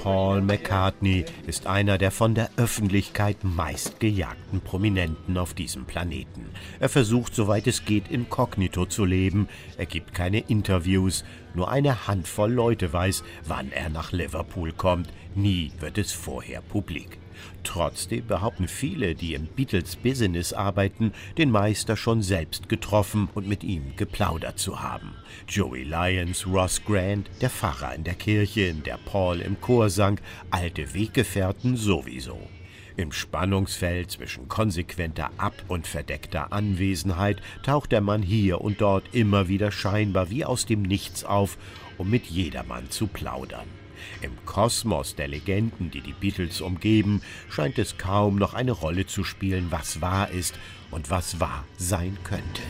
Paul McCartney ist einer der von der Öffentlichkeit meistgejagten Prominenten auf diesem Planeten. Er versucht, soweit es geht, inkognito zu leben. Er gibt keine Interviews. Nur eine Handvoll Leute weiß, wann er nach Liverpool kommt. Nie wird es vorher publik. Trotzdem behaupten viele, die im Beatles-Business arbeiten, den Meister schon selbst getroffen und mit ihm geplaudert zu haben. Joey Lyons, Ross Grant, der Pfarrer in der Kirche, in der Paul im Chor sang, alte Weggefährten sowieso. Im Spannungsfeld zwischen konsequenter Ab- und verdeckter Anwesenheit taucht der Mann hier und dort immer wieder scheinbar wie aus dem Nichts auf, um mit jedermann zu plaudern. Im Kosmos der Legenden, die die Beatles umgeben, scheint es kaum noch eine Rolle zu spielen, was wahr ist und was wahr sein könnte.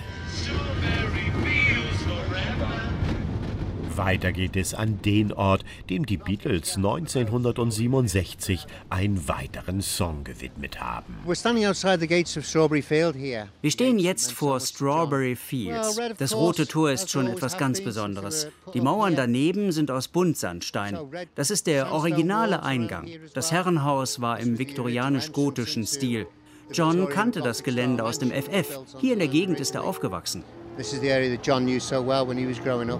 Weiter geht es an den Ort, dem die Beatles 1967 einen weiteren Song gewidmet haben. We're standing outside the gates of Strawberry Field here. Wir stehen jetzt vor Strawberry Fields. Das rote Tor ist schon etwas ganz Besonderes. Die Mauern daneben sind aus Buntsandstein. Das ist der originale Eingang. Das Herrenhaus war im viktorianisch-gotischen Stil. John kannte das Gelände aus dem FF. Hier in der Gegend ist er aufgewachsen. This is the area that John knew so well when he was growing up.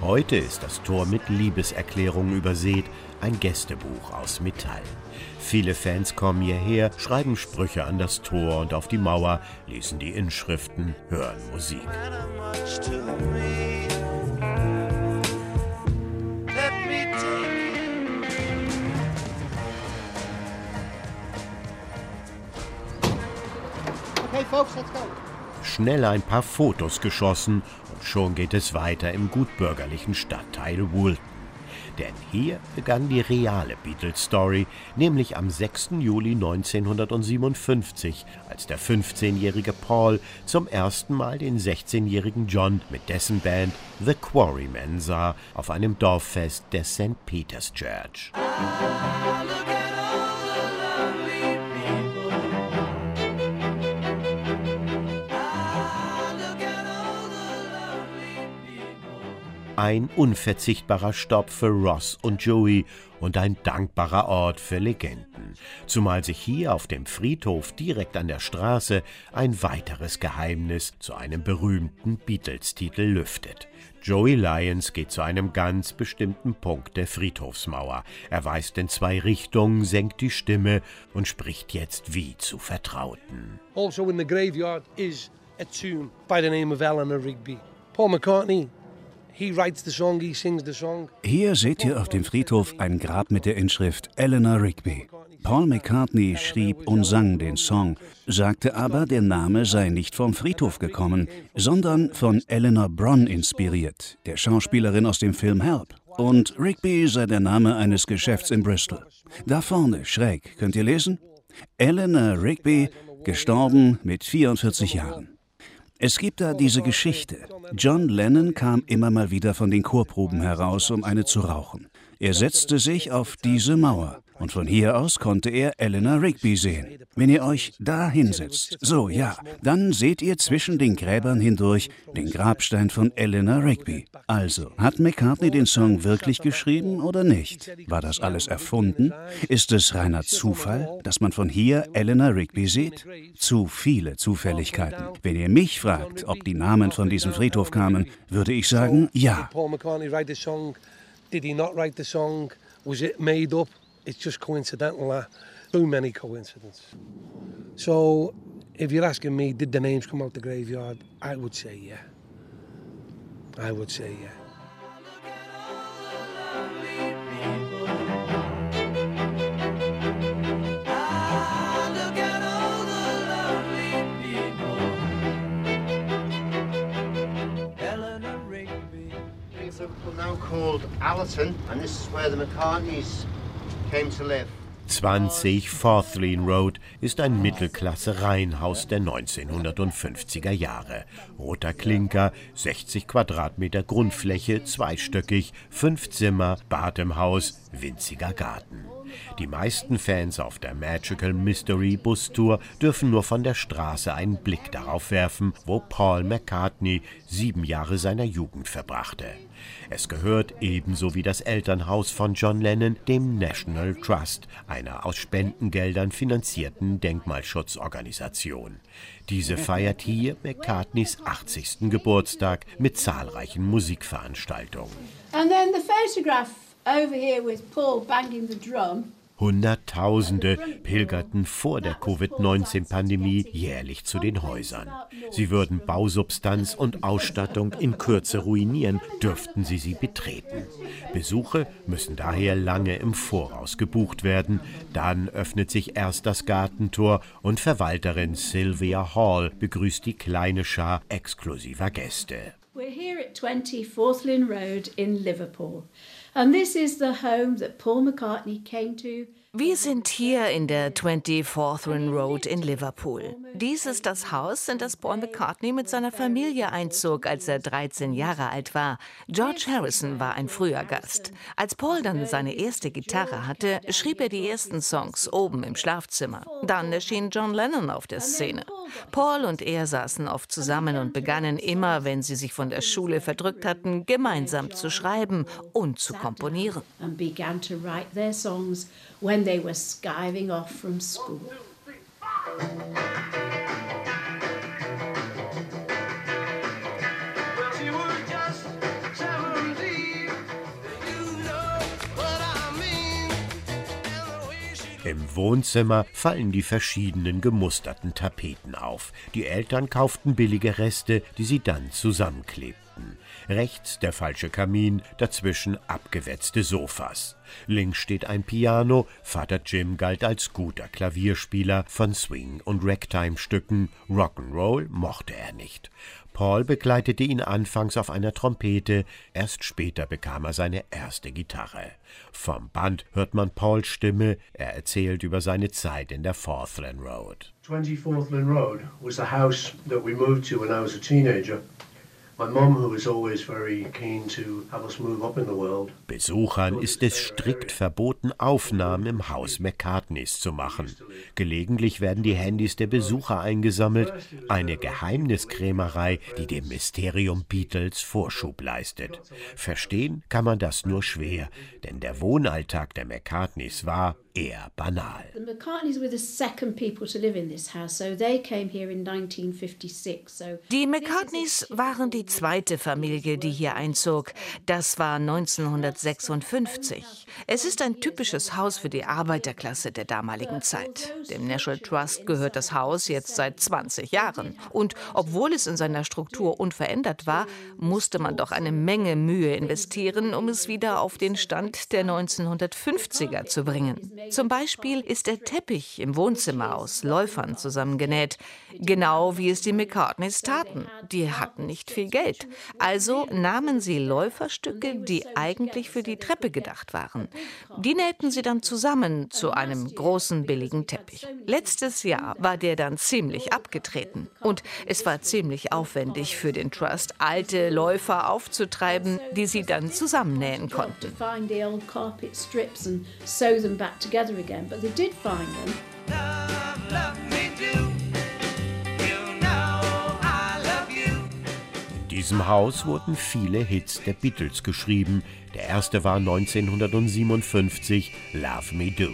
Heute ist das Tor mit Liebeserklärungen übersät, ein Gästebuch aus Metall. Viele Fans kommen hierher, schreiben Sprüche an das Tor und auf die Mauer, lesen die Inschriften, hören Musik. Okay, folks, let's go. Schnell ein paar Fotos geschossen und schon geht es weiter im gutbürgerlichen Stadtteil Woolton. Denn hier begann die reale Beatles-Story, nämlich am 6. Juli 1957, als der 15-jährige Paul zum ersten Mal den 16-jährigen John mit dessen Band The Quarrymen sah auf einem Dorffest der St. Peter's Church. Ein unverzichtbarer Stopp für Ross und Joey und ein dankbarer Ort für Legenden. Zumal sich hier auf dem Friedhof direkt an der Straße ein weiteres Geheimnis zu einem berühmten Beatles-Titel lüftet. Joey Lyons geht zu einem ganz bestimmten Punkt der Friedhofsmauer. Er weist in zwei Richtungen, senkt die Stimme und spricht jetzt wie zu Vertrauten. Also in the graveyard is a tune by the name of Eleanor Rigby. Paul McCartney, Hier seht ihr auf dem Friedhof ein Grab mit der Inschrift Eleanor Rigby. Paul McCartney schrieb und sang den Song, sagte aber, der Name sei nicht vom Friedhof gekommen, sondern von Eleanor Bron inspiriert, der Schauspielerin aus dem Film Help. Und Rigby sei der Name eines Geschäfts in Bristol. Da vorne, schräg, könnt ihr lesen? Eleanor Rigby, gestorben mit 44 Jahren. Es gibt da diese Geschichte. John Lennon kam immer mal wieder von den Chorproben heraus, um eine zu rauchen. Er setzte sich auf diese Mauer und von hier aus konnte er Eleanor Rigby sehen. Wenn ihr euch da hinsetzt, so ja, dann seht ihr zwischen den Gräbern hindurch den Grabstein von Eleanor Rigby. Also, hat McCartney den Song wirklich geschrieben oder nicht? War das alles erfunden? Ist es reiner Zufall, dass man von hier Eleanor Rigby sieht? Zu viele Zufälligkeiten. Wenn ihr mich fragt, ob die Namen von diesem Friedhof kamen, würde ich sagen, ja. Paul McCartney write the song? Did he not write the song? Was it made up? It's just coincidental. Uh, too many coincidences. So, if you're asking me, did the names come out the graveyard? I would say yeah. I would say yeah. Now called Allerton, and this is where the McCartneys. 20 Fourth Lane Road ist ein Mittelklasse-Reihenhaus der 1950er Jahre. Roter Klinker, 60 Quadratmeter Grundfläche, zweistöckig, fünf Zimmer, Bad im Haus, winziger Garten. Die meisten Fans auf der Magical Mystery Bus Tour dürfen nur von der Straße einen Blick darauf werfen, wo Paul McCartney sieben Jahre seiner Jugend verbrachte. Es gehört ebenso wie das Elternhaus von John Lennon dem National Trust, einer aus Spendengeldern finanzierten Denkmalschutzorganisation. Diese feiert hier McCartneys 80. Geburtstag mit zahlreichen Musikveranstaltungen. And then the photograph over here with Paul banging the drum. Hunderttausende pilgerten vor der Covid-19-Pandemie jährlich zu den Häusern. Sie würden Bausubstanz und Ausstattung in Kürze ruinieren, dürften sie sie betreten. Besuche müssen daher lange im Voraus gebucht werden. Dann öffnet sich erst das Gartentor und Verwalterin Sylvia Hall begrüßt die kleine Schar exklusiver Gäste. We're here at 20 Forthlin Road in Liverpool. And this is the home that Paul McCartney came to. Wir sind hier in der 24th Run Road in Liverpool. Dies ist das Haus, in das Paul McCartney mit seiner Familie einzog, als er 13 Jahre alt war. George Harrison war ein früher Gast. Als Paul dann seine erste Gitarre hatte, schrieb er die ersten Songs oben im Schlafzimmer. Dann erschien John Lennon auf der Szene. Paul und er saßen oft zusammen und begannen immer, wenn sie sich von der Schule verdrückt hatten, gemeinsam zu schreiben und zu komponieren. When they were skiving off from school. Im Wohnzimmer fallen die verschiedenen gemusterten Tapeten auf. Die Eltern kauften billige Reste, die sie dann zusammenklebten. Rechts der falsche Kamin, dazwischen abgewetzte Sofas. Links steht ein Piano. Vater Jim galt als guter Klavierspieler von Swing- und Ragtime-Stücken. Rock'n'Roll mochte er nicht. Paul begleitete ihn anfangs auf einer Trompete, erst später bekam er seine erste Gitarre. Vom Band hört man Pauls Stimme, er erzählt über seine Zeit in der Forthland Road. 20 Forthland Road was the house that we moved to when I was a teenager. Besuchern ist es strikt verboten, Aufnahmen im Haus McCartneys zu machen. Gelegentlich werden die Handys der Besucher eingesammelt, eine Geheimniskrämerei, die dem Mysterium Beatles Vorschub leistet. Verstehen kann man das nur schwer, denn der Wohnalltag der McCartneys war eher banal. The McCartneys were the second people to live in this house, so they came here in 1956. So Die McCartneys waren die zweite Familie, die hier einzog. Das war 1956. Es ist ein typisches Haus für die Arbeiterklasse der damaligen Zeit. Dem National Trust gehört das Haus jetzt seit 20 Jahren. Und obwohl es in seiner Struktur unverändert war, musste man doch eine Menge Mühe investieren, um es wieder auf den Stand der 1950er zu bringen. Zum Beispiel ist der Teppich im Wohnzimmer aus Läufern zusammengenäht, genau wie es die McCartneys taten. Die hatten nicht viel Geld. Also nahmen sie Läuferstücke, die eigentlich für die Treppe gedacht waren. Die nähten sie dann zusammen zu einem großen billigen Teppich. Letztes Jahr war der dann ziemlich abgetreten und es war ziemlich aufwendig für den Trust, alte Läufer aufzutreiben, die sie dann zusammennähen konnten. Together again, but they did find them. In diesem Haus wurden viele Hits der Beatles geschrieben. Der erste war 1957 Love Me Do.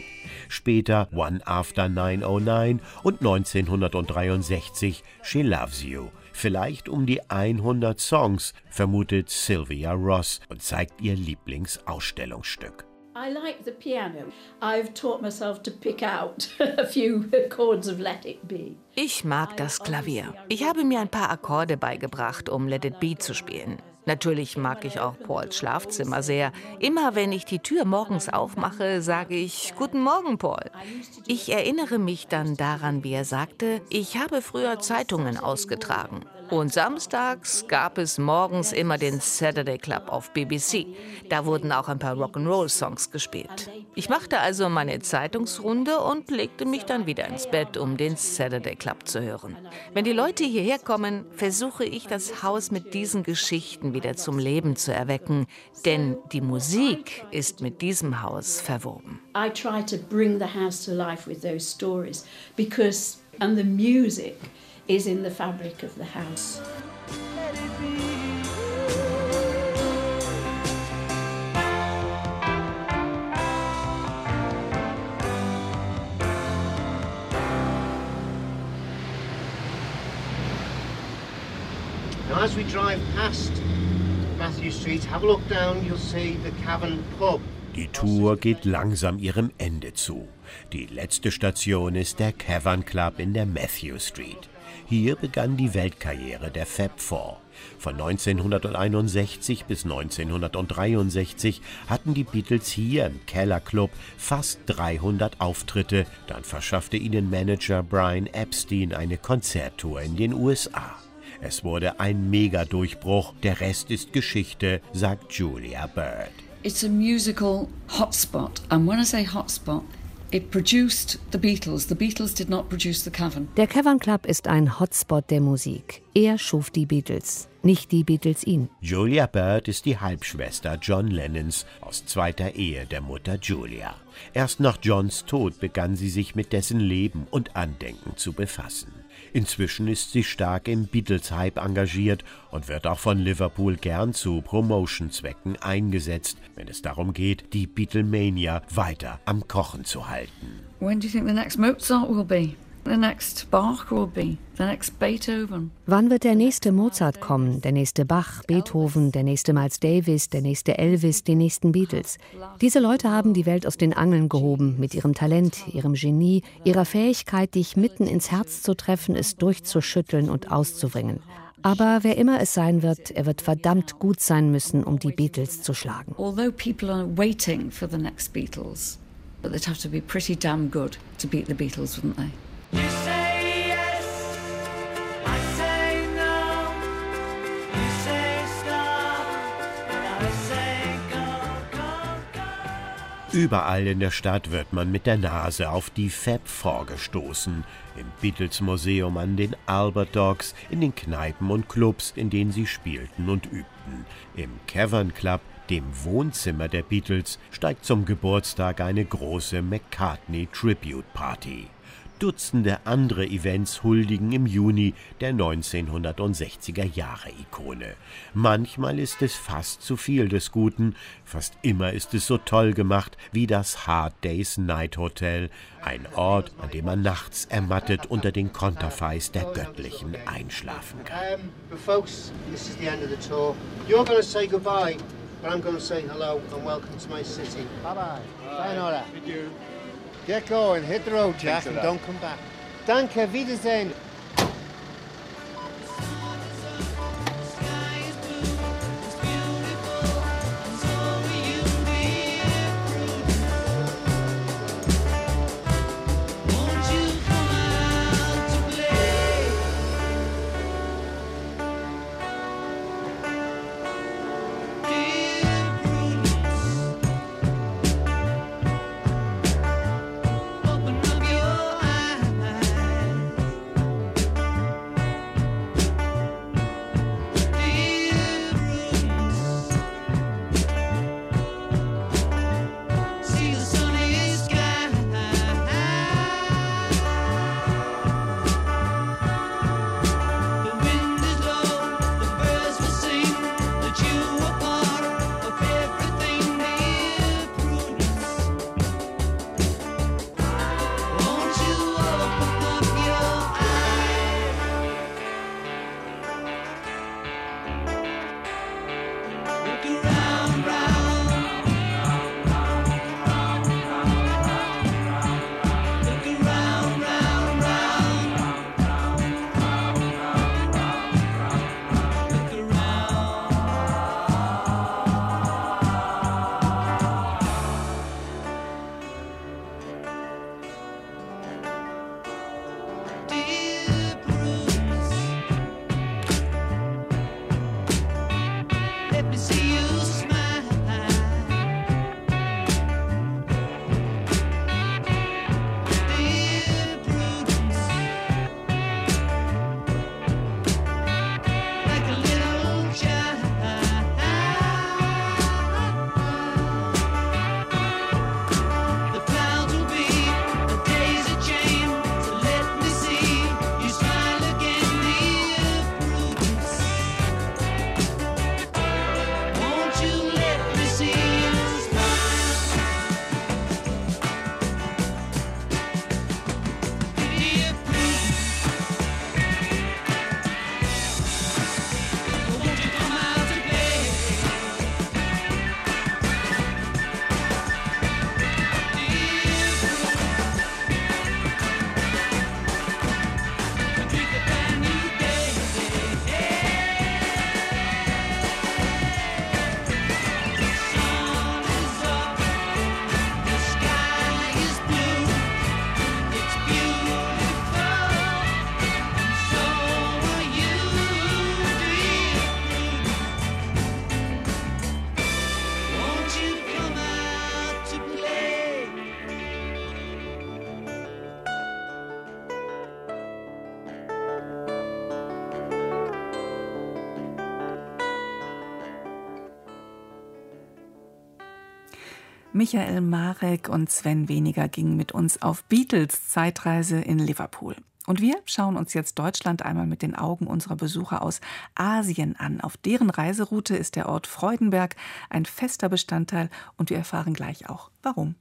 Später One After 909 und 1963 She Loves You. Vielleicht um die 100 Songs, vermutet Sylvia Ross und zeigt ihr Lieblingsausstellungsstück. I like the piano. I've taught myself to pick out [LAUGHS] a few chords of Let It Be. Ich mag das Klavier. Ich habe mir ein paar Akkorde beigebracht, um Let It Be zu spielen. Natürlich mag ich auch Pauls Schlafzimmer sehr. Immer wenn ich die Tür morgens aufmache, sage ich Guten Morgen, Paul. Ich erinnere mich dann daran, wie er sagte, ich habe früher Zeitungen ausgetragen. Und samstags gab es morgens immer den Saturday Club auf BBC. Da wurden auch ein paar Rock'n'Roll-Songs gespielt. Ich machte also meine Zeitungsrunde und legte mich dann wieder ins Bett, um den Saturday Club zu hören. Wenn die Leute hierher kommen, versuche ich das Haus mit diesen Geschichten wieder zum Leben zu erwecken, denn die Musik ist mit diesem Haus verwoben. I try to bring the house to life with those stories because, and the music is in the fabric of the house. Now, as we drive past Matthew Street, have a look down, you'll see the Cavern Pub. Die Tour geht langsam ihrem Ende zu. Die letzte Station ist der Cavern Club in der Matthew Street. Hier begann die Weltkarriere der Fab Four. Von 1961 bis 1963 hatten die Beatles hier im Keller Club fast 300 Auftritte. Dann verschaffte ihnen Manager Brian Epstein eine Konzerttour in den USA. Es wurde ein Mega-Durchbruch. Der Rest ist Geschichte, sagt Julia Bird. It's a musical hotspot, and when I say hotspot, it produced the Beatles. The Beatles did not produce the Cavern. Der Cavern Club ist ein Hotspot der Musik. Er schuf die Beatles, nicht die Beatles ihn. Julia Bird ist die Halbschwester John Lennons aus zweiter Ehe der Mutter Julia. Erst nach Johns Tod begann sie sich mit dessen Leben und Andenken zu befassen. Inzwischen ist sie stark im Beatles-Hype engagiert und wird auch von Liverpool gern zu Promotion-Zwecken eingesetzt, wenn es darum geht, die Beatlemania weiter am Kochen zu halten. When do you think the next Mozart will be? The next Bach will be? The next Beethoven? Wann wird der nächste Mozart kommen, der nächste Bach, Beethoven, der nächste Miles Davis, der nächste Elvis, die nächsten Beatles? Diese Leute haben die Welt aus den Angeln gehoben mit ihrem Talent, ihrem Genie, ihrer Fähigkeit, dich mitten ins Herz zu treffen, es durchzuschütteln und auszubringen. Aber wer immer es sein wird, er wird verdammt gut sein müssen, um die Beatles zu schlagen. Although people are waiting for the next Beatles, but they'd have to be pretty damn good to beat the Beatles, wouldn't they? Überall in der Stadt wird man mit der Nase auf die Fab vorgestoßen. Im Beatles Museum an den Albert Docks, in den Kneipen und Clubs, in denen sie spielten und übten. Im Cavern Club, dem Wohnzimmer der Beatles, steigt zum Geburtstag eine große McCartney Tribute Party. Dutzende andere Events huldigen im Juni der 1960er Jahre Ikone. Manchmal ist es fast zu viel des Guten, fast immer ist es so toll gemacht wie das Hard Days Night Hotel, ein Ort, an dem man nachts ermattet unter den Konterfeis der Göttlichen einschlafen kann. Um, folks, this is the end of the tour. You're going to say goodbye, but I'm going to say hello and welcome to my city. Bye bye. Sayonara. Thank you. Get going, hit the road, Jack, and lot. don't come back. Danke, Wiedersehen. Michael Marek und Sven Weniger gingen mit uns auf Beatles Zeitreise in Liverpool. Und wir schauen uns jetzt Deutschland einmal mit den Augen unserer Besucher aus Asien an. Auf deren Reiseroute ist der Ort Freudenberg ein fester Bestandteil und wir erfahren gleich auch, warum.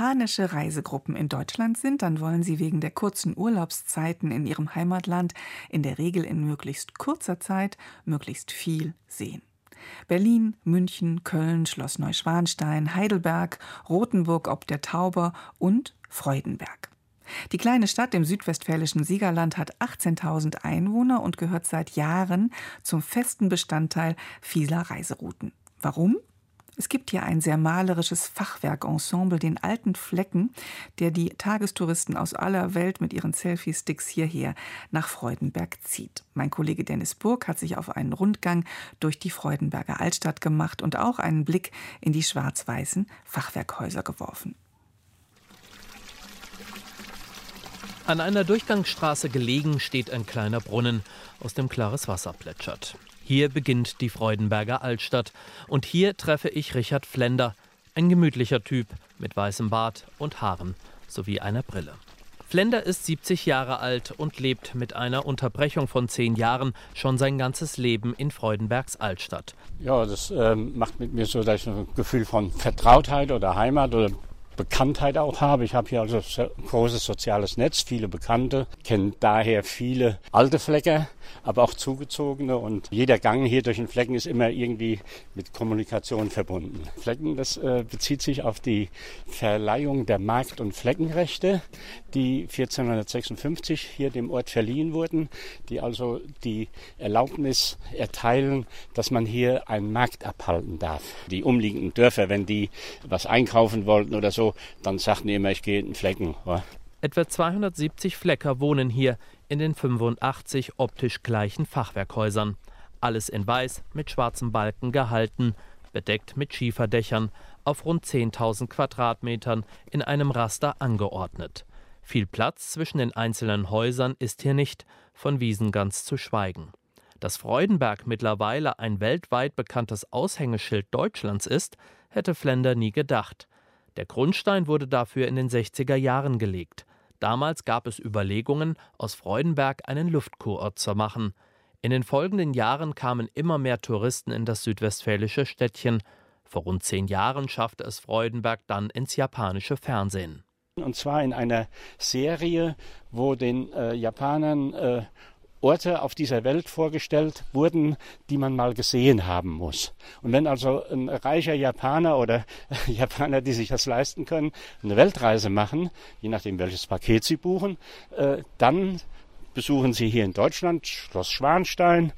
Japanische Reisegruppen in Deutschland sind, dann wollen sie wegen der kurzen Urlaubszeiten in ihrem Heimatland in der Regel in möglichst kurzer Zeit möglichst viel sehen. Berlin, München, Köln, Schloss Neuschwanstein, Heidelberg, Rothenburg ob der Tauber und Freudenberg. Die kleine Stadt im südwestfälischen Siegerland hat 18.000 Einwohner und gehört seit Jahren zum festen Bestandteil vieler Reiserouten. Warum? Es gibt hier ein sehr malerisches Fachwerkensemble, den alten Flecken, der die Tagestouristen aus aller Welt mit ihren Selfie-Sticks hierher nach Freudenberg zieht. Mein Kollege Dennis Burg hat sich auf einen Rundgang durch die Freudenberger Altstadt gemacht und auch einen Blick in die schwarz-weißen Fachwerkhäuser geworfen. An einer Durchgangsstraße gelegen steht ein kleiner Brunnen, aus dem klares Wasser plätschert. Hier beginnt die Freudenberger Altstadt und hier treffe ich Richard Flender, ein gemütlicher Typ mit weißem Bart und Haaren sowie einer Brille. Flender ist 70 Jahre alt und lebt mit einer Unterbrechung von zehn Jahren schon sein ganzes Leben in Freudenbergs Altstadt. Ja, das ähm, macht mit mir so, ein Gefühl von Vertrautheit oder Heimat oder Bekanntheit auch habe. Ich habe hier also ein großes soziales Netz, viele Bekannte, kenne daher viele alte Flecker, aber auch zugezogene und jeder Gang hier durch den Flecken ist immer irgendwie mit Kommunikation verbunden. Flecken, das äh, bezieht sich auf die Verleihung der Markt- und Fleckenrechte, die 1456 hier dem Ort verliehen wurden, die also die Erlaubnis erteilen, dass man hier einen Markt abhalten darf. Die umliegenden Dörfer, wenn die was einkaufen wollten oder so, dann sagten die immer, ich gehe in den Flecken. Ja. Etwa 270 Flecker wohnen hier in den 85 optisch gleichen Fachwerkhäusern. Alles in weiß mit schwarzen Balken gehalten, bedeckt mit Schieferdächern, auf rund 10.000 Quadratmetern in einem Raster angeordnet. Viel Platz zwischen den einzelnen Häusern ist hier nicht, von Wiesen ganz zu schweigen. Dass Freudenberg mittlerweile ein weltweit bekanntes Aushängeschild Deutschlands ist, hätte Flender nie gedacht. Der Grundstein wurde dafür in den 60er Jahren gelegt. Damals gab es Überlegungen, aus Freudenberg einen Luftkurort zu machen. In den folgenden Jahren kamen immer mehr Touristen in das südwestfälische Städtchen. Vor rund zehn Jahren schaffte es Freudenberg dann ins japanische Fernsehen. Und zwar in einer Serie, wo den äh, Japanern äh, Orte auf dieser Welt vorgestellt wurden, die man mal gesehen haben muss. Und wenn also ein reicher Japaner oder [LAUGHS] Japaner, die sich das leisten können, eine Weltreise machen, je nachdem welches Paket sie buchen, äh, dann besuchen sie hier in Deutschland Schloss Schwanstein,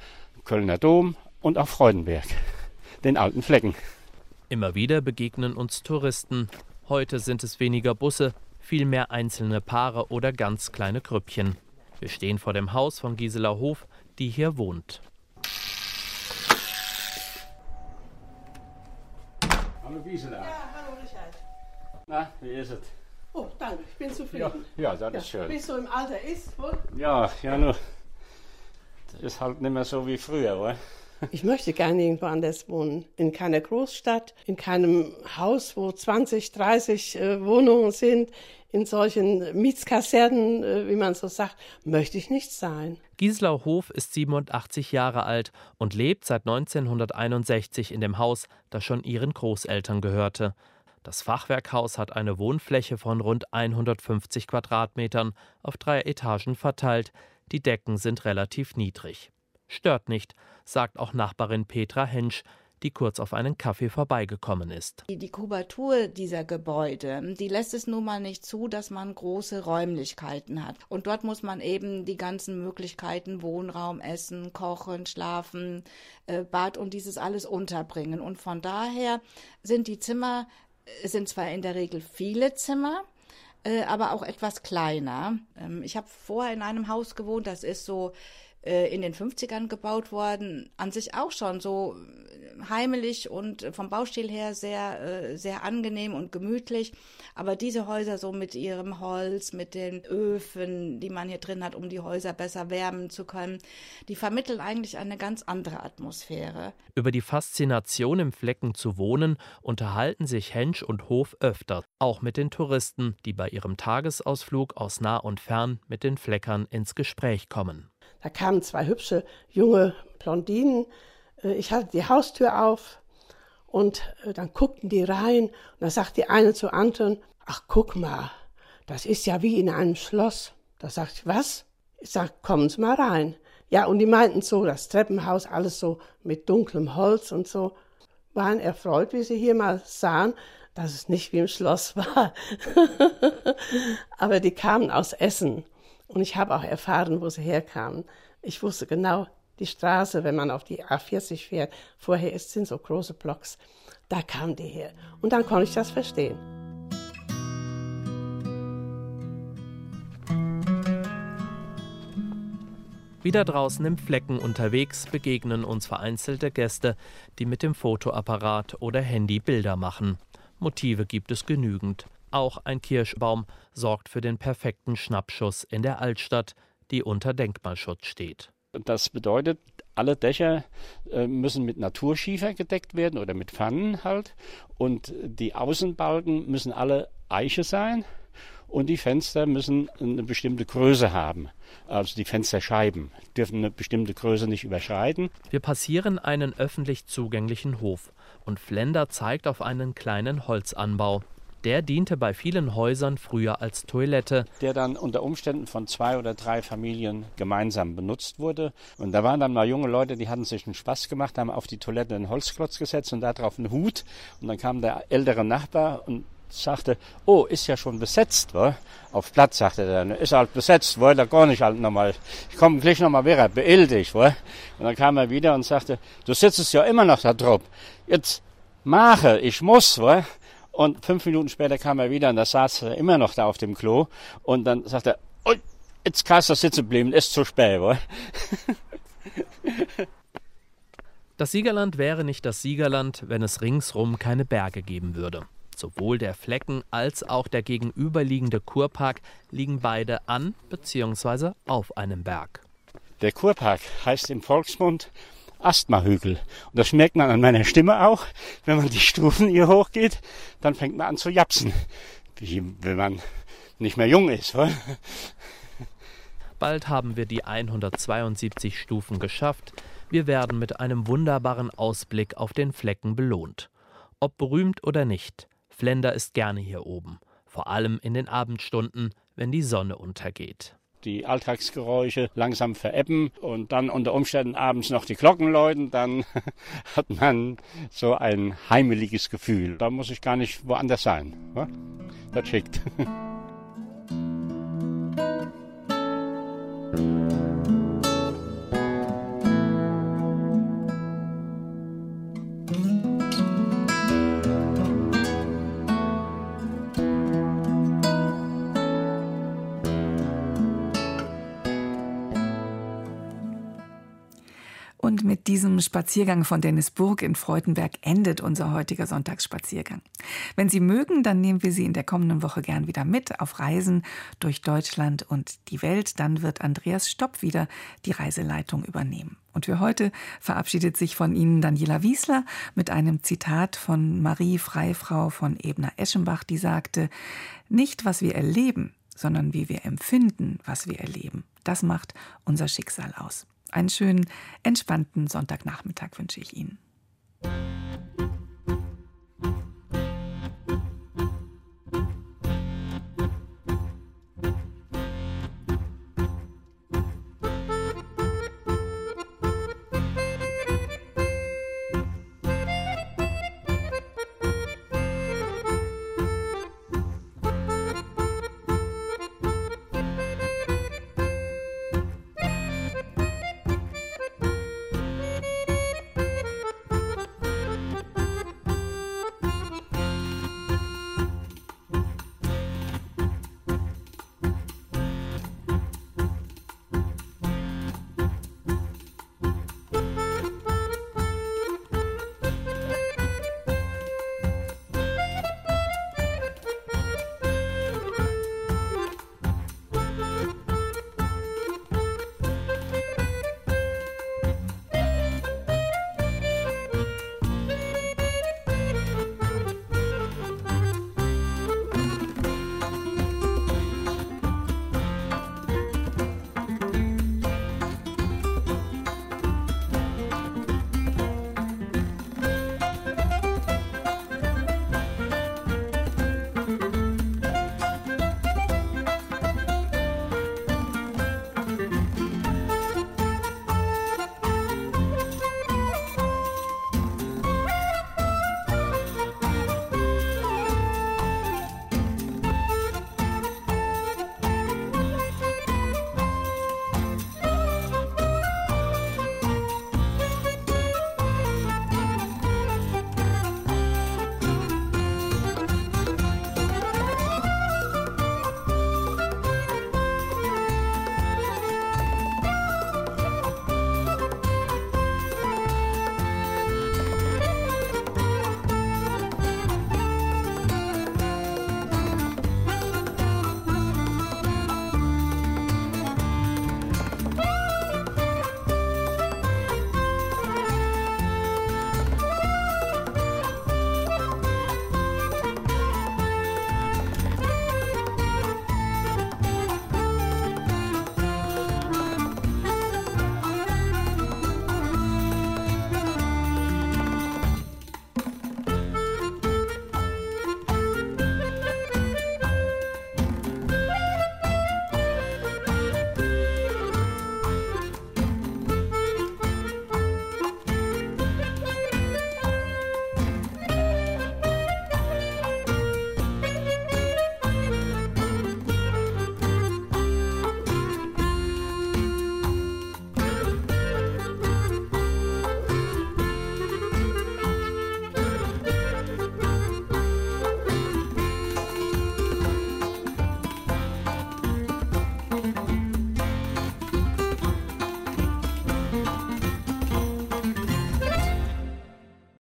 Kölner Dom und auch Freudenberg, [LAUGHS] den alten Flecken. Immer wieder begegnen uns Touristen. Heute sind es weniger Busse, vielmehr einzelne Paare oder ganz kleine Grüppchen. Wir stehen vor dem Haus von Gisela Hof, die hier wohnt. Hallo Gisela. Ja, hallo Richard. Na, wie ist es? Oh, danke, ich bin zufrieden. Ja, ja das ist schön. Bis so im Alter ist, wohl? Ja, ja, nur. Das ist halt nicht mehr so wie früher, oder? Ich möchte gerne irgendwo anders wohnen. In keiner Großstadt, in keinem Haus, wo 20, 30 äh, Wohnungen sind, in solchen Mietskasernen, äh, wie man so sagt, möchte ich nicht sein. Gisela Hof ist 87 Jahre alt und lebt seit 1961 in dem Haus, das schon ihren Großeltern gehörte. Das Fachwerkhaus hat eine Wohnfläche von rund 150 Quadratmetern auf drei Etagen verteilt. Die Decken sind relativ niedrig. Stört nicht, sagt auch Nachbarin Petra Hensch, die kurz auf einen Kaffee vorbeigekommen ist. Die Kubatur dieser Gebäude, die lässt es nun mal nicht zu, dass man große Räumlichkeiten hat. Und dort muss man eben die ganzen Möglichkeiten, Wohnraum, Essen, Kochen, Schlafen, äh, Bad und dieses alles unterbringen. Und von daher sind die Zimmer, es sind zwar in der Regel viele Zimmer, äh, aber auch etwas kleiner. Ähm, ich habe vorher in einem Haus gewohnt, das ist so äh, in den 50ern gebaut worden, an sich auch schon so heimelig und vom Baustil her sehr, äh, sehr angenehm und gemütlich. Aber diese Häuser so mit ihrem Holz, mit den Öfen, die man hier drin hat, um die Häuser besser wärmen zu können, die vermitteln eigentlich eine ganz andere Atmosphäre. Über die Faszination im Flecken zu wohnen unterhalten sich Hensch und Hof öfter, auch mit den Touristen, die bei ihrem Tagesausflug aus nah und fern mit den Fleckern ins Gespräch kommen. Da kamen zwei hübsche junge Blondinen. Äh, Ich hatte die Haustür auf und äh, dann guckten die rein und da sagt die eine zu Anton, ach guck mal, das ist ja wie in einem Schloss. Da sagt ich, was? Ich sag, kommen Sie mal rein. Ja, und die meinten so, das Treppenhaus, alles so mit dunklem Holz und so. Waren erfreut, wie sie hier mal sahen, dass es nicht wie im Schloss [LAUGHS] war. Aber die kamen aus Essen. Und ich habe auch erfahren, wo sie herkamen. Ich wusste genau, die Straße, wenn man auf die A40 fährt, vorher ist, sind so große Blocks. Da kamen die her. Und dann konnte ich das verstehen. Wieder draußen im Flecken unterwegs begegnen uns vereinzelte Gäste, die mit dem Fotoapparat oder Handy Bilder machen. Motive gibt es genügend. Auch ein Kirschbaum sorgt für den perfekten Schnappschuss in der Altstadt, die unter Denkmalschutz steht. Das bedeutet, alle Dächer äh, müssen mit Naturschiefer gedeckt werden oder mit Pfannen halt. Und die Außenbalken müssen alle Eiche sein. Und die Fenster müssen eine bestimmte Größe haben. Also die Fensterscheiben dürfen eine bestimmte Größe nicht überschreiten. Wir passieren einen öffentlich zugänglichen Hof und Flender zeigt auf einen kleinen Holzanbau. Der diente bei vielen Häusern früher als Toilette. Der dann unter Umständen von zwei oder drei Familien gemeinsam benutzt wurde. Und da waren dann mal junge Leute, die hatten sich einen Spaß gemacht, haben auf die Toilette einen Holzklotz gesetzt und da drauf einen Hut. Und dann kam der ältere Nachbar und sagte, oh, ist ja schon besetzt, wa? Auf Platz, sagte er dann, ist halt besetzt, wa? Da gar nicht halt nochmal, ich komme gleich nochmal wieder, beeil dich, wa? Und dann kam er wieder und sagte, du sitzt ja immer noch da drauf. Jetzt mache, ich muss, wa? Und fünf Minuten später kam er wieder und da saß er immer noch da auf dem Klo. Und dann sagte er, oh, jetzt kannst du sitzen bleiben, ist zu spät, wa? [LAUGHS] Das Siegerland wäre nicht das Siegerland, wenn es ringsrum keine Berge geben würde. Sowohl der Flecken als auch der gegenüberliegende Kurpark liegen beide an bzw. auf einem Berg. Der Kurpark heißt im Volksmund Asthmahügel. Und das merkt man an meiner Stimme auch. Wenn man die Stufen hier hochgeht, dann fängt man an zu japsen. Wie wenn man nicht mehr jung ist. Oder? Bald haben wir die 172 Stufen geschafft. Wir werden mit einem wunderbaren Ausblick auf den Flecken belohnt. Ob berühmt oder nicht, Flender ist gerne hier oben. Vor allem in den Abendstunden, wenn die Sonne untergeht die Alltagsgeräusche langsam verebben und dann unter Umständen abends noch die Glocken läuten, dann [LAUGHS] hat man so ein heimeliges Gefühl. Da muss ich gar nicht woanders sein. Das schickt. [LAUGHS] diesem Spaziergang von Dennis Burg in Freudenberg endet unser heutiger Sonntagsspaziergang. Wenn Sie mögen, dann nehmen wir Sie in der kommenden Woche gern wieder mit auf Reisen durch Deutschland und die Welt. Dann wird Andreas Stopp wieder die Reiseleitung übernehmen. Und für heute verabschiedet sich von Ihnen Daniela Wiesler mit einem Zitat von Marie Freifrau von Ebner-Eschenbach, die sagte, nicht was wir erleben, sondern wie wir empfinden, was wir erleben. Das macht unser Schicksal aus. Einen schönen, entspannten Sonntagnachmittag wünsche ich Ihnen.